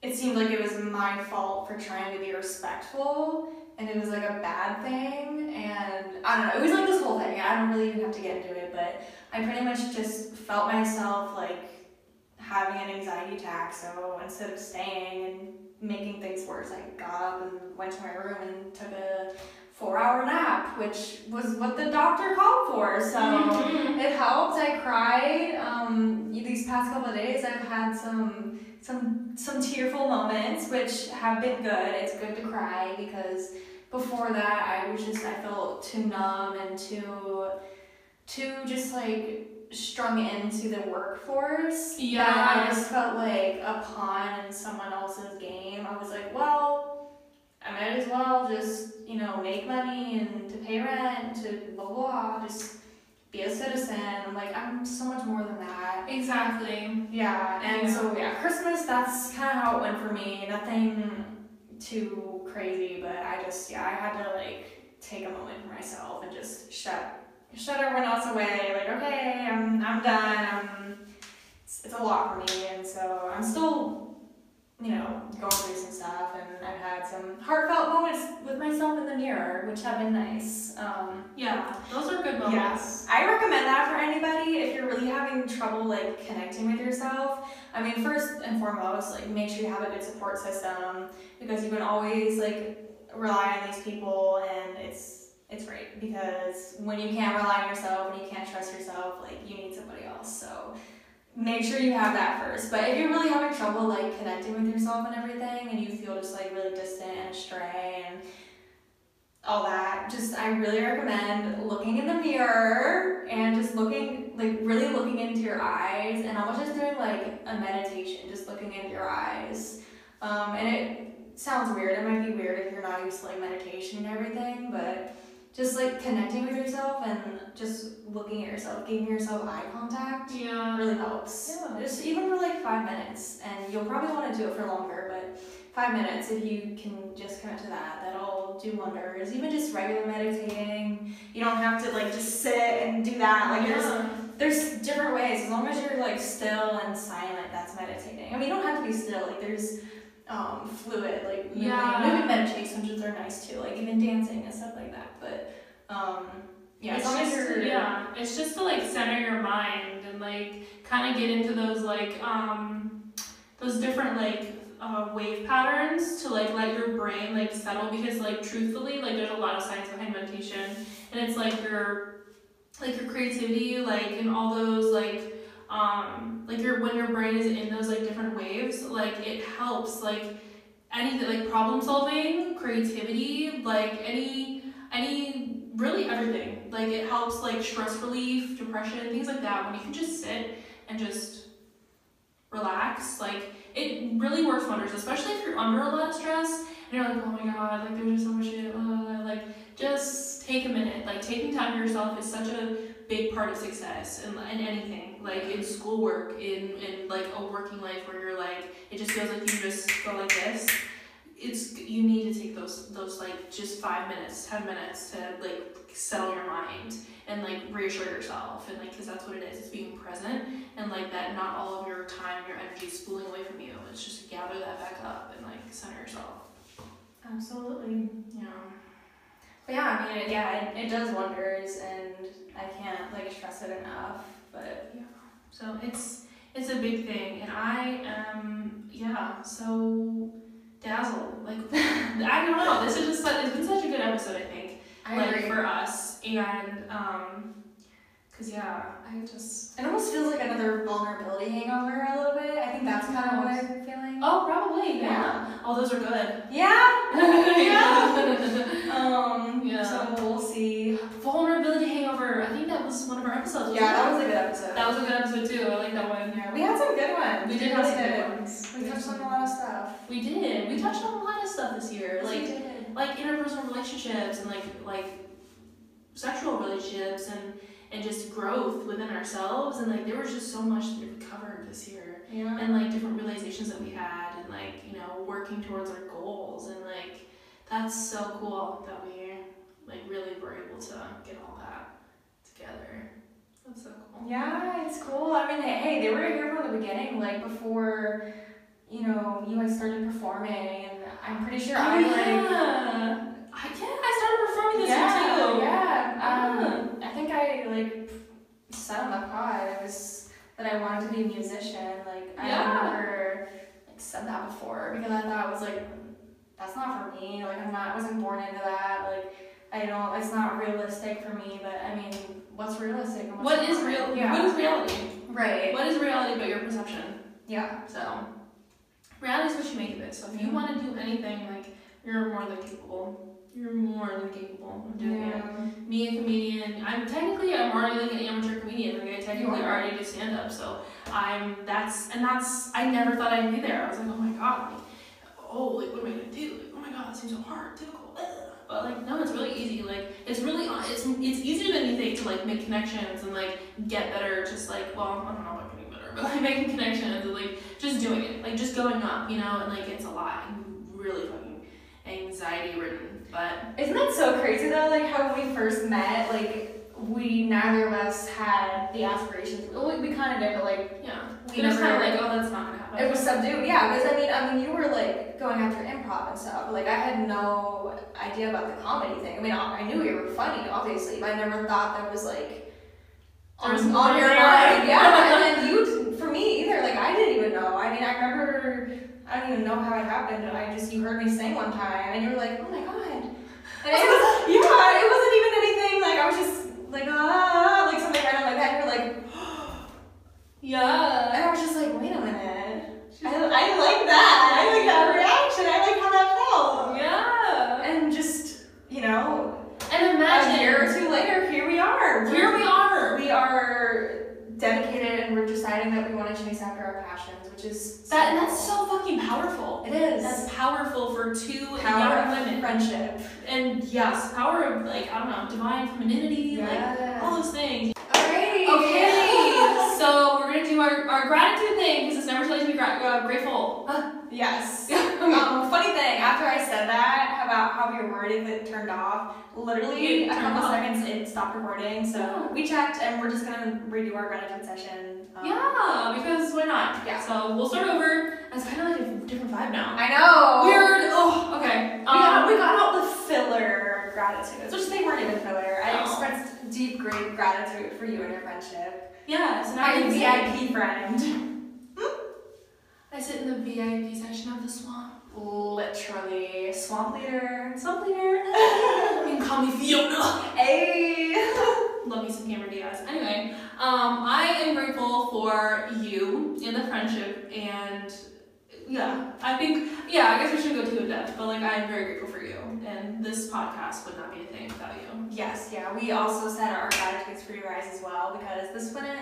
it seemed like it was my fault for trying to be respectful and it was like a bad thing and I don't know, it was like this whole thing. I don't really even have to get into it, but I pretty much just felt myself like having an anxiety attack, so instead of staying and making things worse, I got up and went to my room and took a four hour nap, which was what the doctor called for. So Mhm. it helped. I cried. Um, these past couple of days, I've had some some some tearful moments, which have been good. It's good to cry because before that, I was just I felt too numb and too too just like strung into the workforce. Yeah. that I just felt like a pawn in someone else's game. I was like, well, I might as well just, you know, make money and to pay rent, and to blah blah, blah just be a citizen. I'm like, I'm so much more than that. Exactly. Yeah, and Yeah. so yeah, Christmas, that's kind of how it went for me. Nothing too crazy, but I just, yeah, I had to like take a moment for myself and just shut shut everyone else away. Like, okay, I'm, I'm done. I'm, it's, it's a lot for me, and so I'm still, you know, going through some stuff, and I've had some heartfelt moments with myself in the mirror, which have been nice. Um, Yeah, those are good moments. Yes. I recommend that for anybody if you're really having trouble like connecting with yourself. I mean, first and foremost, like make sure you have a good support system because you can always like rely on these people and it's it's great because when you can't rely on yourself and you can't trust yourself, like you need somebody else. So make sure you have that first. But if you're really having trouble like connecting with yourself and everything and you feel just like really distant and astray and all that. Just I really recommend looking in the mirror and just looking like really looking into your eyes and almost just doing like a meditation, just looking into your eyes. Um, and it sounds weird. It might be weird if you're not used to like meditation and everything, but just like connecting with yourself and just looking at yourself, giving yourself eye contact Yeah. really helps. Yeah. Just even for like five minutes, and you'll probably want to do it for longer, but five minutes if you can just commit to that, that'll do wonders. Even just regular meditating, you don't have to like just sit and do that. Like there's yeah. there's different ways. As long as you're like still and silent, that's meditating. I mean, you don't have to be still. Like there's um, fluid, like moving, Yeah. moving meditations, which are nice too. Like even dancing and stuff like that. But um, yeah, it's just, you're yeah, it's just to like center your mind and like kind of get into those like um those different like uh, wave patterns to like let your brain like settle because like truthfully like there's a lot of science behind meditation and it's like your like your creativity like and all those like um like your when your brain is in those like different waves like it helps like anything like problem solving creativity like any any really everything. Like it helps like stress relief depression things like that. When you can just sit and just relax like it really works wonders especially if you're under a lot of stress and you're like oh my god like there's just so much shit uh, like just take a minute. Like taking time for yourself is such a big part of success in, in anything like in schoolwork in in like a working life where you're like it just feels like you just go like this. It's you need to take those those like just five minutes ten minutes to like settle your mind and like reassure yourself and like because that's what it is it's being present and like that not all of your time your energy is spooling away from you it's just to gather that back up and like center yourself absolutely. yeah But yeah, I mean, it, yeah, it, it does wonders, and I can't like stress it enough. But yeah. so it's it's a big thing and i am yeah so dazzled like i don't know this is just like it's been such a good episode i think I like agree. for us and um because yeah i just It almost feels like another vulnerability hangover a little bit. I think that's kind of what I've been feeling. Oh probably yeah, oh those are good Yeah. Yeah. um. Yeah. So we'll see. vulnerability hangover i think that was one of our episodes Yeah, that was a good episode. that was a good episode too i like that one Yeah, we had some good ones. we did have some good ones We touched on a lot of stuff. we did we touched on a lot of stuff this year Yes, we like did. like interpersonal relationships and like like sexual relationships and and just growth within ourselves and like there was just so much that we covered this year Yeah. and like different realizations that we had and like you know working towards our goals and like that's so cool that we like really were able to get all that together. That's so cool. Yeah, it's cool. I mean, hey, hey, they were here from the beginning, like before, you know, you guys started performing, and I'm pretty sure I like. Oh, yeah. I yeah, I started performing this yeah, year too. yeah. Um, I think I like said on the pod I was that I wanted to be a musician. Like I never like said that before because I thought it was like that's not for me. Like I'm not. I wasn't born into that. Like I don't. It's not realistic for me. But I mean, what's realistic? And what's What is real? Yeah. What is reality? right? What is reality but your perception? Yeah. So, reality is what you make of it. So, if you mm-hmm. want to do anything, like, you're more than capable. You're more than capable of doing it. Me, a comedian, I'm technically, I'm already like an amateur comedian. Like, I technically already do stand up. So, I'm, that's, and that's, I never thought I'd be there. I was like, oh my god, like, oh, like, what am I gonna do? Like, oh my god, it seems so hard, difficult. ugh. But like, no, it's really easy. Like, it's really, it's, it's easier than you think to like make connections and like get better. Just like, well, I don't know about getting better, but like making connections and like just doing it, like just going up, you know, and like it's a lot, really fucking anxiety ridden. But Isn't that so crazy though? Like how when we first met, like we neither of us had the aspirations. Well, we, we kind of did, but like yeah, we never. kind of like, oh, that's not gonna happen. it was subdued, yeah. Because I mean, I mean, you were like going after improv and stuff. But, like I had no idea about the comedy thing. I mean, I I knew you were funny, obviously, but I never thought that was like on, on your mind. Yeah, and then you, for me either. Like I didn't even know. I mean, I remember. I don't even know how it happened. I just you heard me sing one time, and you were like, "Oh my god!" And it was yeah, it wasn't even anything. Like I was just like ah, like something random like that. And you're like, yeah. and I was just like, "Wait a minute." I, I like that. I like that reaction. I like how that felt. Yeah. And just you know, And imagine a year or two later, here we are. here we are. we are dedicated, and we're deciding that we want to chase after our passions, which is so That and that's so fucking powerful. It is. That's powerful for two power young of women. friendship. And yes, power of like I don't know, divine femininity, like all those things. Alrighty. Okay, so we're gonna do our, our gratitude thing because it's never too late to be gra- uh, grateful. Yes. um, funny thing, after I said that how we if it turned off, literally a couple off. seconds it stopped recording. So Oh. we checked and we're just gonna redo our gratitude session. Um, yeah, because why not? Yeah. So we'll start over. It's kind of like a different vibe now. I know. Weird. Oh, okay. We got, Um, we got out the filler gratitudes, which they weren't even filler. I No. expressed deep, great gratitude for you and your friendship. yeah. So now My can say- VIP friend. I sit in the VIP section of the swamp. Literally. Swamp leader. Swamp leader. you can call me Fiona. Hey. Love me some Cameron Diaz. Anyway, um, I am grateful for you and the friendship, and yeah, I think yeah, I guess we should go too in depth, but like I'm very grateful for you, and this podcast would not be a thing without you. Yes, yeah. We also said our gratitudes for you guys as well because this wouldn't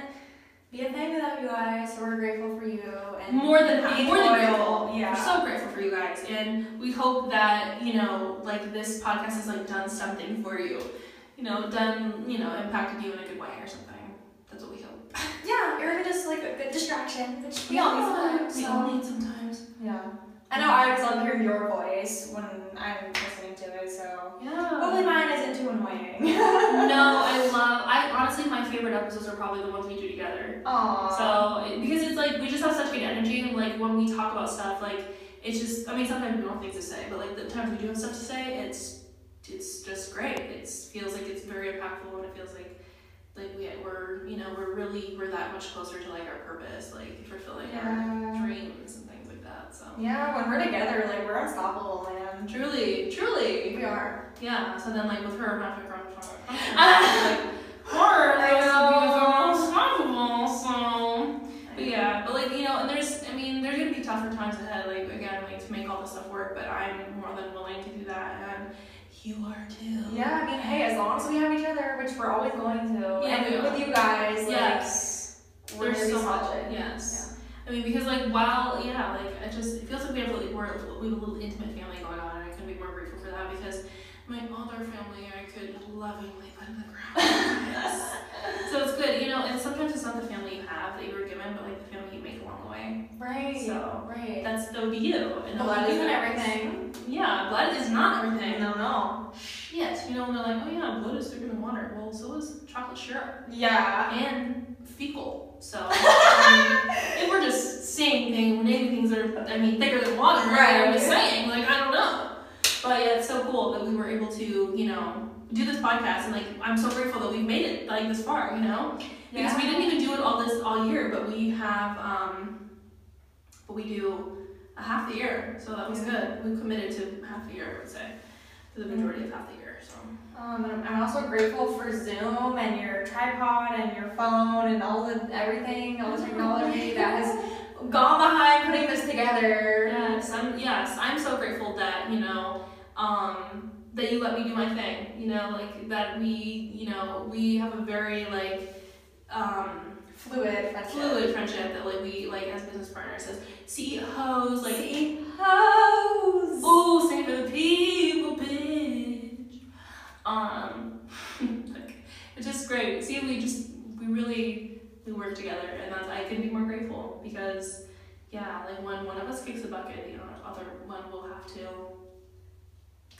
be a thing without you guys. So we're grateful for you and More than be more than grateful. Yeah. We're so grateful for you guys, and we hope that you know, like this podcast has like done something for you, you know, done you know, impacted you in a good way or something. That's what we hope. yeah, or even just like a good distraction, which we all need sometimes. We all need sometimes. Yeah. I know I always love hearing your voice when I'm so Yeah. hopefully mine isn't too annoying. no, I love. I honestly, my favorite episodes are probably the ones we do together. Aww. So because it's like we just have such good energy, and like when we talk about stuff, like it's just. I mean, sometimes we don't have things to say, but like the times we do have stuff to say, it's it's just great. It feels like it's very impactful, and it feels like like we we're you know we're really we're that much closer to like our purpose, like fulfilling our dreams and things. So Yeah, when we're together, like we're unstoppable, man. truly, truly, We are. yeah. So then like with her, not like like horror, I like know. unstoppable. So. But yeah, but like you know, and there's, I mean, there's gonna be tougher times ahead. Like again, like to make all this stuff work. But I'm more than willing to do that, and you are too. Yeah, I mean, hey, as long as we have each other, which we're always going to, Yeah, and with you guys, like, Yes. we're There's gonna so much. solid. Yes. I mean, because like while yeah, like it just it feels like we have like we're we have a little intimate family going on, and I couldn't be more grateful for that because my other family I could lovingly put in the ground. So it's good, you know. And sometimes it's not the family you have that you were given, but like the family you make along the way. Right. So, right. That's that would be you. And Blood isn't everything. Yeah, blood is not everything. No, no. Shit, you know, and they're like, oh yeah, blood is thicker than water. Well, so is chocolate syrup Yeah. and fecal. So, I mean, if we're just saying things, naming things are, I mean, thicker than water, Right. I'm just saying, like, I don't know. But yeah, it's so cool that we were able to, you know, do this podcast, and like, I'm so grateful that we've made it like this far, you know, because we didn't even do it all this all year, but we have, um, but we do a half the year, so that was Yeah. good. We committed to half the year, I would say, to the majority of half the year. Um, I'm- I'm also grateful for Zoom and your tripod and your phone and all the everything, all the technology that has gone behind putting this together. Yes, I'm yes, I'm so grateful that, you know, um that you let me do my thing. You know, like that we, you know, we have a very like um Fluid friendship. fluid friendship that like we like as business partners as CEOs, like CEOs. oh save for the people bitch. Um like it's just great. See we just we really we work together and that's I couldn't be more grateful because yeah, like when one of us kicks the bucket, you know, the other one will have to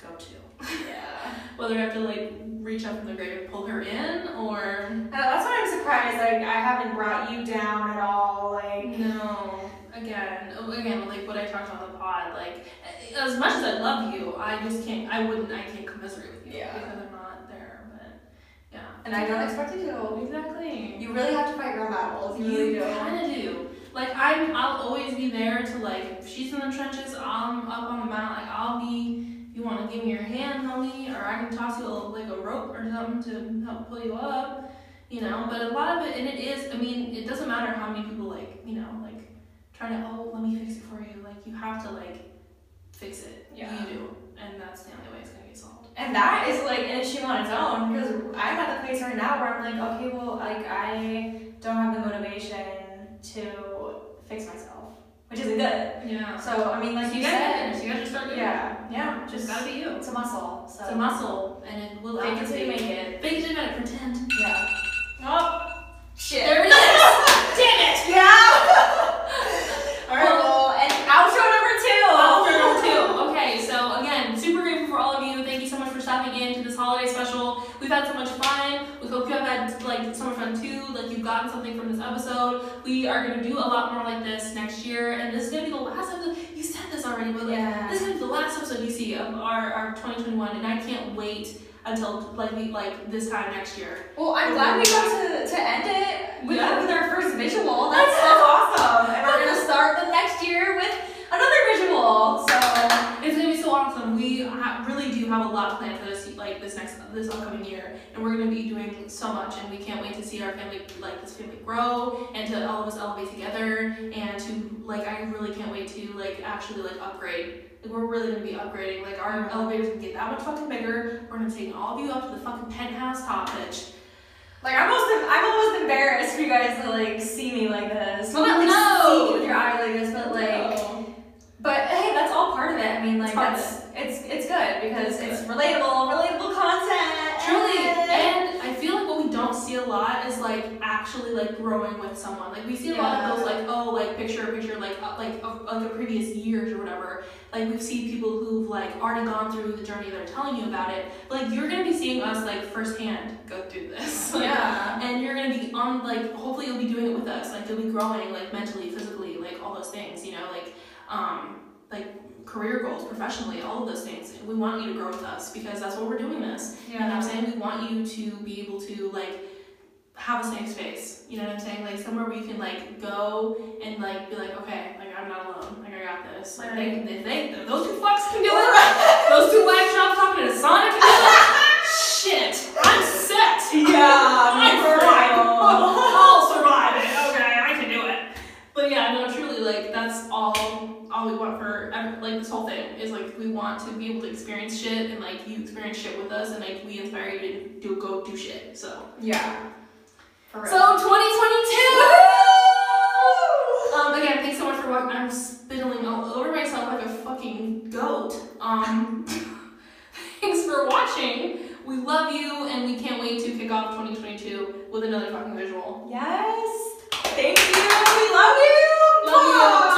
go to. Yeah. Whether I have to like reach up from the grave and pull her in or Uh, that's why I'm surprised. Like I haven't brought you down at all. Like no. Again, oh, again, like what I talked about on the pod, like as much as I love you, I just can't. I wouldn't. I can't commiserate with you Yeah. because I'm not there. But yeah. and I don't expect you to. Exactly. You really have to fight your own battles. You really do. kind of do. Like I'm, I'll always be there to like. If she's in the trenches, I'm up on the mountain. Like I'll be. You want to give me your hand, homie, or I can toss you a, like a rope or something to help pull you up. You know, but a lot of it, and it is. I mean, it doesn't matter how many people like. You know, like trying to. Oh, let me fix it for you. Like you have to like fix it. Yeah. You do, and that's the only way it's gonna get solved. And that is like an issue on its own because I'm at the place right now where I'm like, okay, well, like I don't have the motivation to fix myself, which isn't good. Yeah. So I mean, like So you you said. You gotta start doing it. yeah, yeah, Just gotta be you. it's a muscle. So It's a muscle, and it will Fake it till you make it. Fake it till you make it. Pretend. Yeah. Oh, shit. There it is. Damn it. Yeah. All right. Well, and outro number two. Outro number two. Okay, so again, super grateful for all of you. Thank you so much for stopping in to this holiday special. We've had so much fun. We hope you have had like so much fun too. Like you've gotten something from this episode. We are gonna do a lot more like this next year, and this is gonna be the last episode. You said this already, but like Yeah. this is gonna be the last episode you see of our, our 2021, and I can't wait until like we like this time next year. Well, I'm glad we got to, to end it with, Yeah. with our first visual. That's, that's awesome. And we're gonna start the next year with another visual. So It's so awesome. We ha- really do have a lot planned for this, like this next, this upcoming year, and we're gonna be doing so much, and we can't wait to see our family, like this family grow, and to all of us elevate together, and to like, I really can't wait to like actually like upgrade. Like we're really gonna be upgrading. Like our elevator's gonna get that much fucking bigger. We're gonna take all of you up to the fucking penthouse top bitch. like I'm almost I'm almost embarrassed for you guys to like see me like this. Well not like No. see with your eye like this, but like hey, that's all part of it. I mean like It's of that's it's it's good because It's it's relatable, relatable content. Truly, and- I feel like what we don't see a lot is like actually like growing with someone. Like we see a lot of those like oh like picture picture like uh, like of, like a previous years or whatever. Like we've seen people who've like already gone through the journey. They're telling you about it. But, like you're gonna be seeing us like firsthand go through this. Like, yeah. And you're gonna be on like hopefully you'll be doing it with us. Like you'll be growing like mentally, physically, like all those things. You know like um like career goals, professionally, all of those things. We want you to grow with us because that's what we're doing this. You know what I'm saying? We want you to be able to like have a safe space. You know what I'm saying? Like somewhere where you can like go and like be like, okay, like I'm not alone. Like I got this. Like they, if they, if those two fucks can do it. those two wag shops talking to Sonic can do it. Shit, I'm set. Yeah, I'm for fine. I'll survive it. Okay, I can do it. But yeah, no, truly, like that's all. All we want for like this whole thing is like we want to be able to experience shit and like you experience shit with us and like we inspire you to do go do shit. So Yeah. So 2022. Um, again, thanks so much for watching. I'm spittling all over myself like a fucking goat. Um, thanks for watching. We love you, and we can't wait to kick off 2022 with another fucking visual. Yes. Thank you. We love you. Love you.